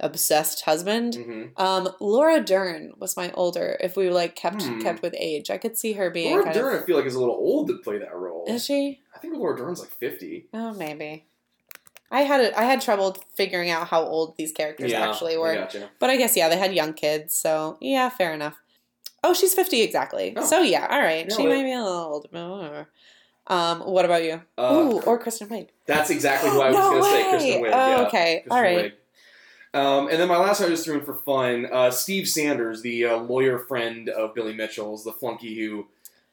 obsessed husband. hmm Um, Laura Dern was my older. If we like kept Hmm. kept with age, I could see her being Laura kind Dern, of. I feel like is a little old to play that role. Is she? I think Laura Dern's like fifty. Oh, maybe. I had a, I had trouble figuring out how old these characters yeah, actually I were. gotcha. But I guess yeah, they had young kids, so yeah, fair enough. Oh, she's fifty exactly. Oh. So yeah, all right. No, she might be a little old. Um, what about you? Uh, Ooh, or Kristen Wiig. That's exactly who I was No going to say. Kristen Wiig. Oh, yeah, okay. Kristen All right. Wiig. Um, and then my last one I just threw in for fun. Uh, Steve Sanders, the uh, lawyer friend of Billy Mitchell's, the flunky who,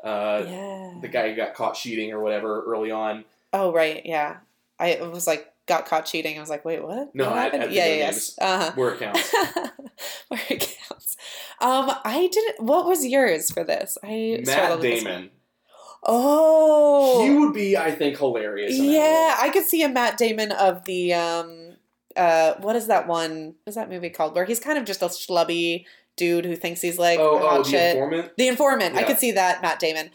uh, yeah. the guy who got caught cheating or whatever early on. Oh right, yeah. I was like got caught cheating. I was like, wait, what? No, what I- I happened? think yeah, yeah, yes. Uh huh. Where it counts. Where it counts. Um, I didn't. What was yours for this? I Matt struggled with this one. Damon. Oh, He would be, I think, hilarious. Yeah. I could see a Matt Damon of the um uh what is that one? What is that movie called? Where he's kind of just a schlubby dude who thinks he's like Oh, oh, the informant. the informant. I could see that Matt Damon.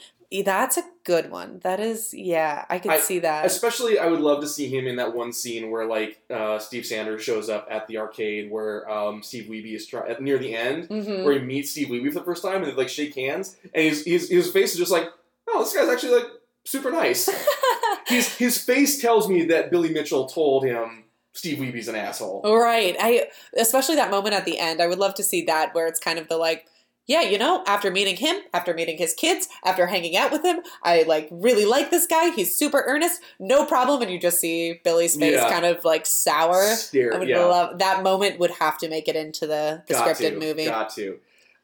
That's a good one. That is yeah, I could I- see that. Especially, I would love to see him in that one scene where, like, uh, Steve Sanders shows up at the arcade where um, Steve Wiebe is try- near the end, Mhm. where he meets Steve Wiebe for the first time, and they like shake hands, and his his, his face is just like, oh, this guy's actually like super nice. his his face tells me that Billy Mitchell told him Steve Wiebe's an asshole. Right. I especially that moment at the end. I would love to see that where it's kind of the like, yeah, you know, after meeting him, after meeting his kids, after hanging out with him, I like really like this guy. He's super earnest, no problem. And you just see Billy's face Yeah. kind of like sour. Stare- I would yeah. love that moment. Would have to make it into the, the scripted to, movie. Got to.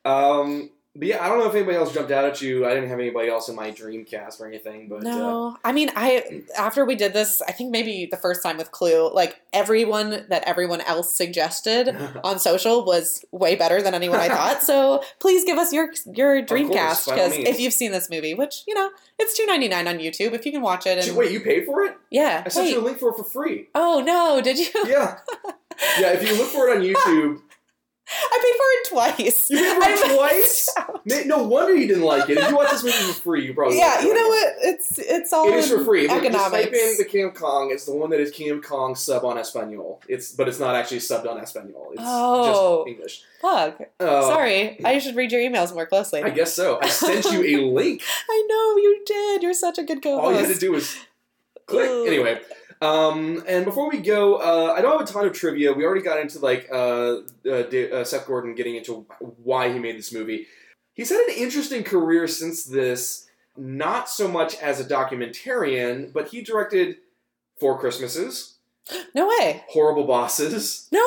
Um, but yeah, I don't know if anybody else jumped out at you. I didn't have anybody else in my dream cast or anything, but uh, No, I mean, I after we did this, I think maybe the first time with Clue, like everyone that everyone else suggested on social was way better than anyone I thought. So please give us your your dream course, cast because if you've seen this movie, which you know it's two ninety nine on YouTube, if you can watch it. And wait, you paid for it? yeah, I sent wait. you a link for it for free. Oh no, did you? Yeah. Yeah, if you look for it on YouTube, I paid for it twice. you paid for it twice? No wonder you didn't like it. If you watch this movie for free, you probably Yeah, you know what? It's it's all It is for free. Economics. type in the Cam Kong. It's the one that is Cam Kong sub on Espanol. It's but it's not actually subbed on Espanol. It's Oh. just English. Fuck. Uh, Sorry, I should read your emails more closely. I guess so. I sent you a link. I know you did. You're such a good co-host. All you had to do was click. Ooh. Anyway, um, and before we go, uh, I don't have a ton of trivia. We already got into like uh, uh, uh, Seth Gordon getting into why he made this movie. He's had an interesting career since this. Not so much as a documentarian, but he directed Four Christmases, No way. Horrible Bosses, No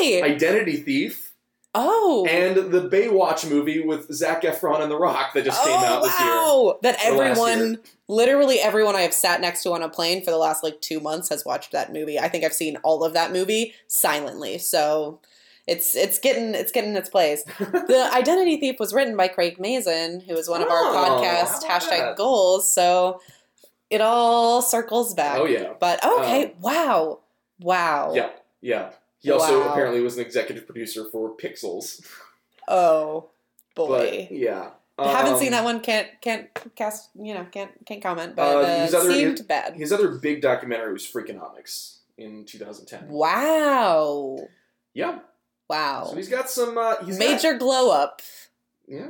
way. Identity Thief, oh. and the Baywatch movie with Zac Efron and The Rock that just came oh, out this year. wow. That everyone, literally everyone I have sat next to on a plane for the last like two months has watched that movie. I think I've seen all of that movie silently. So it's it's getting it's getting its place. the Identity Thief was written by Craig Mazin, who is one of our Oh, podcast hashtag that? goals. So it all circles back. Oh, yeah. But okay, Um, wow, wow. Yeah, yeah. He also Wow. apparently was an executive producer for Pixels. Oh boy. But yeah, Haven't Um, seen that one. Can't can't cast. You know, can't can't comment. But Uh, uh, other- seemed his- bad. His other big documentary was Freakonomics in 2010. Wow, Yeah, wow. so he's got some uh, he's got- Major glow up. yeah.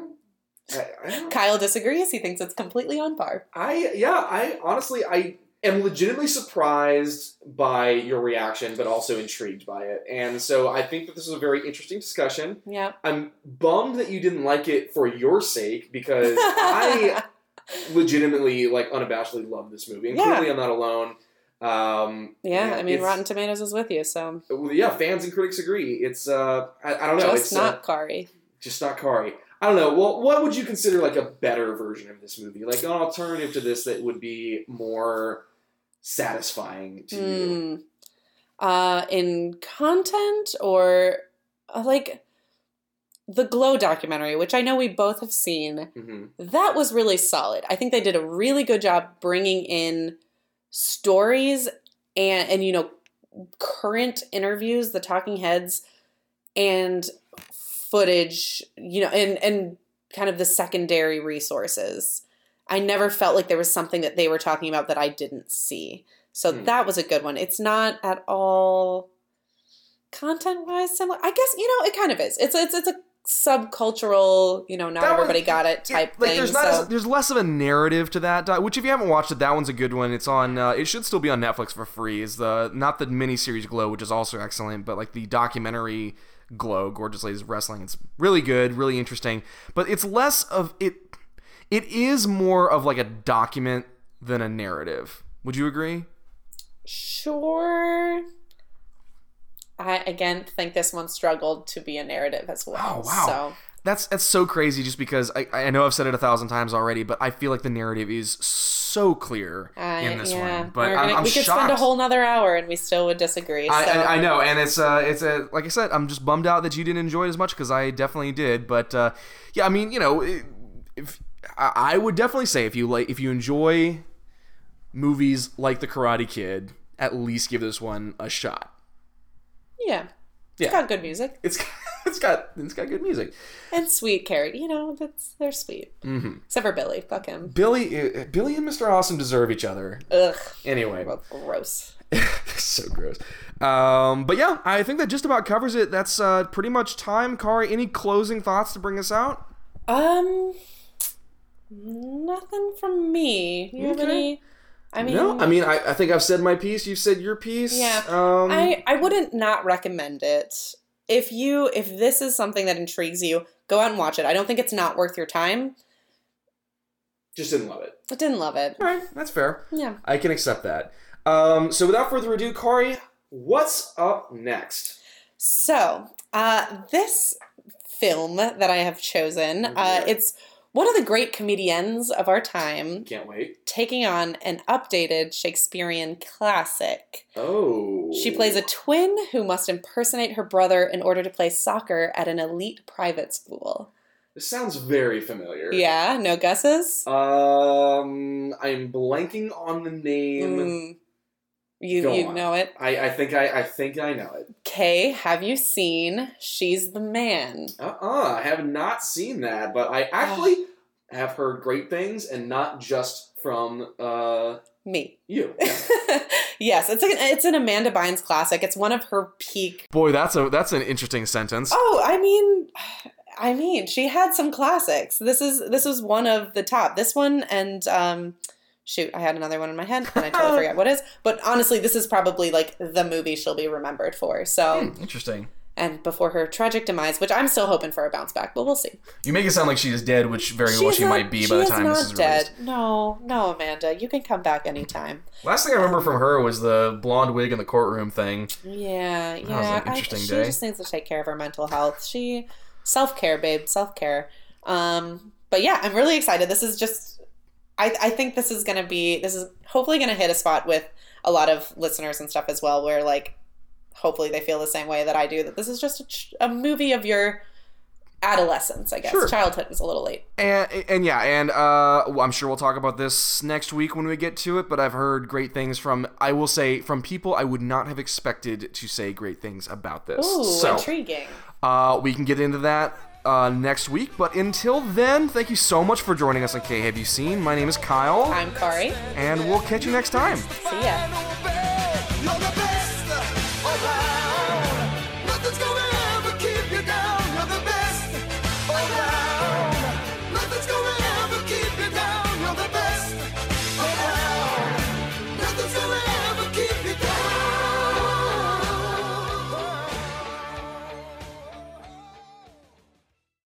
I, I, Kyle disagrees. He thinks it's completely on par. I yeah, I honestly I am legitimately surprised by your reaction, but also intrigued by it. And so I think that this is a very interesting discussion. Yeah. I'm bummed that you didn't like it for your sake because I legitimately like unabashedly love this movie. And Yeah. clearly I'm not alone. Um, yeah, I mean, Rotten Tomatoes is with you, so Yeah, fans and critics agree. It's uh, I, I don't know. just it's not uh, Kari. just not Kari. I don't know. Well, what would you consider like a better version of this movie? Like an alternative to this that would be more satisfying to you? Hmm. Uh, in content or uh, like the Glow documentary, which I know we both have seen. hmm that was really solid. I think they did a really good job bringing in stories and and you know current interviews, the talking heads and footage, you know, and and kind of the secondary resources. I never felt like there was something that they were talking about that I didn't see. So Hmm. that was a good one. It's not at all content wise similar. I guess you know it kind of is. It's it's it's a subcultural, you know, not That everybody got it type like thing. there's not so. as, there's less of a narrative to that which if you haven't watched it that one's a good one it's on uh, it should still be on netflix for free is the not the miniseries glow which is also excellent but like the documentary glow gorgeous ladies wrestling it's really good really interesting but it's less of it it is more of like a document than a narrative would you agree Sure. I again think this one struggled to be a narrative as well. Oh wow, So that's that's so crazy. Just because I, I know I've said it a thousand times already, but I feel like the narrative is so clear I, in this yeah, one. But I'm, gonna- I'm we could shocked. spend a whole nother hour and we still would disagree. So. I, I, I know, and it's uh, it's a like I said, I'm just bummed out that you didn't enjoy it as much because I definitely did. But uh, yeah, I mean, you know, if I, would definitely say if you like, if you enjoy movies like The Karate Kid, at least give this one a shot. yeah. Yeah. It's got good music It's it's got it's got good music. and sweet character. You know, that's they're sweet. Mm-hmm. Except for Billy. Fuck him. Billy, uh, Billy and Mr. Awesome deserve each other. Ugh. Anyway, gross. so gross. Um, but yeah, I think that just about covers it. That's uh, pretty much time. Kari, any closing thoughts to bring us out? Um, nothing from me. You have Okay. any? I mean, no, I mean I, I think I've said my piece. You've said your piece. Yeah. Um, I I wouldn't not recommend it. If you if this is something that intrigues you, go out and watch it. I don't think it's not worth your time. just didn't love it. I didn't love it. All right, that's fair. Yeah. I can accept that. Um, so without further ado, Kari, what's up next? So, uh, this film that I have chosen, uh, it's one of the great comedians of our time Can't wait. taking on an updated Shakespearean classic. Oh. She plays a twin who must impersonate her brother in order to play soccer at an elite private school. This sounds very familiar. Yeah, no guesses? Um, I'm blanking on the name. Mm, you Go you on. know it. I, I think I, I think I know it. Kay, have you seen She's the Man? Uh-uh, I have not seen that, but I actually have heard great things, and not just from uh Me. you. yes, it's an it's an Amanda Bynes classic. It's one of her peak. Boy, that's a that's an interesting sentence. Oh, I mean, I mean, she had some classics. This is this was one of the top. This one and um, shoot, I had another one in my head and I totally forgot what it is. But honestly, this is probably like the movie she'll be remembered for. So, Interesting. and before her tragic demise, which I'm still hoping for a bounce back, but we'll see. You make it sound like she is dead, which very well she not- might be she by the time this is dead. released. No, no, Amanda, you can come back anytime. Last thing I remember from her was the blonde wig in the courtroom thing. Yeah, was yeah. an interesting I, she just needs to take care of her mental health. She self care, babe, self care. Um, but yeah, I'm really excited. This is just, I, I think this is gonna be, this is hopefully gonna hit a spot with a lot of listeners and stuff as well, where like hopefully they feel the same way that I do. That this is just a, ch- a movie of your adolescence, I guess. Sure. Childhood is a little late. And, and yeah, and uh, I'm sure we'll talk about this next week when we get to it. But I've heard great things from, I will say, from people I would not have expected to say great things about this. Ooh, so intriguing. uh, we can get into that uh, next week. But until then, thank you so much for joining us on K Have You Seen? My name is Kyle, I'm Kari. and we'll catch you next time. See ya. You're the best.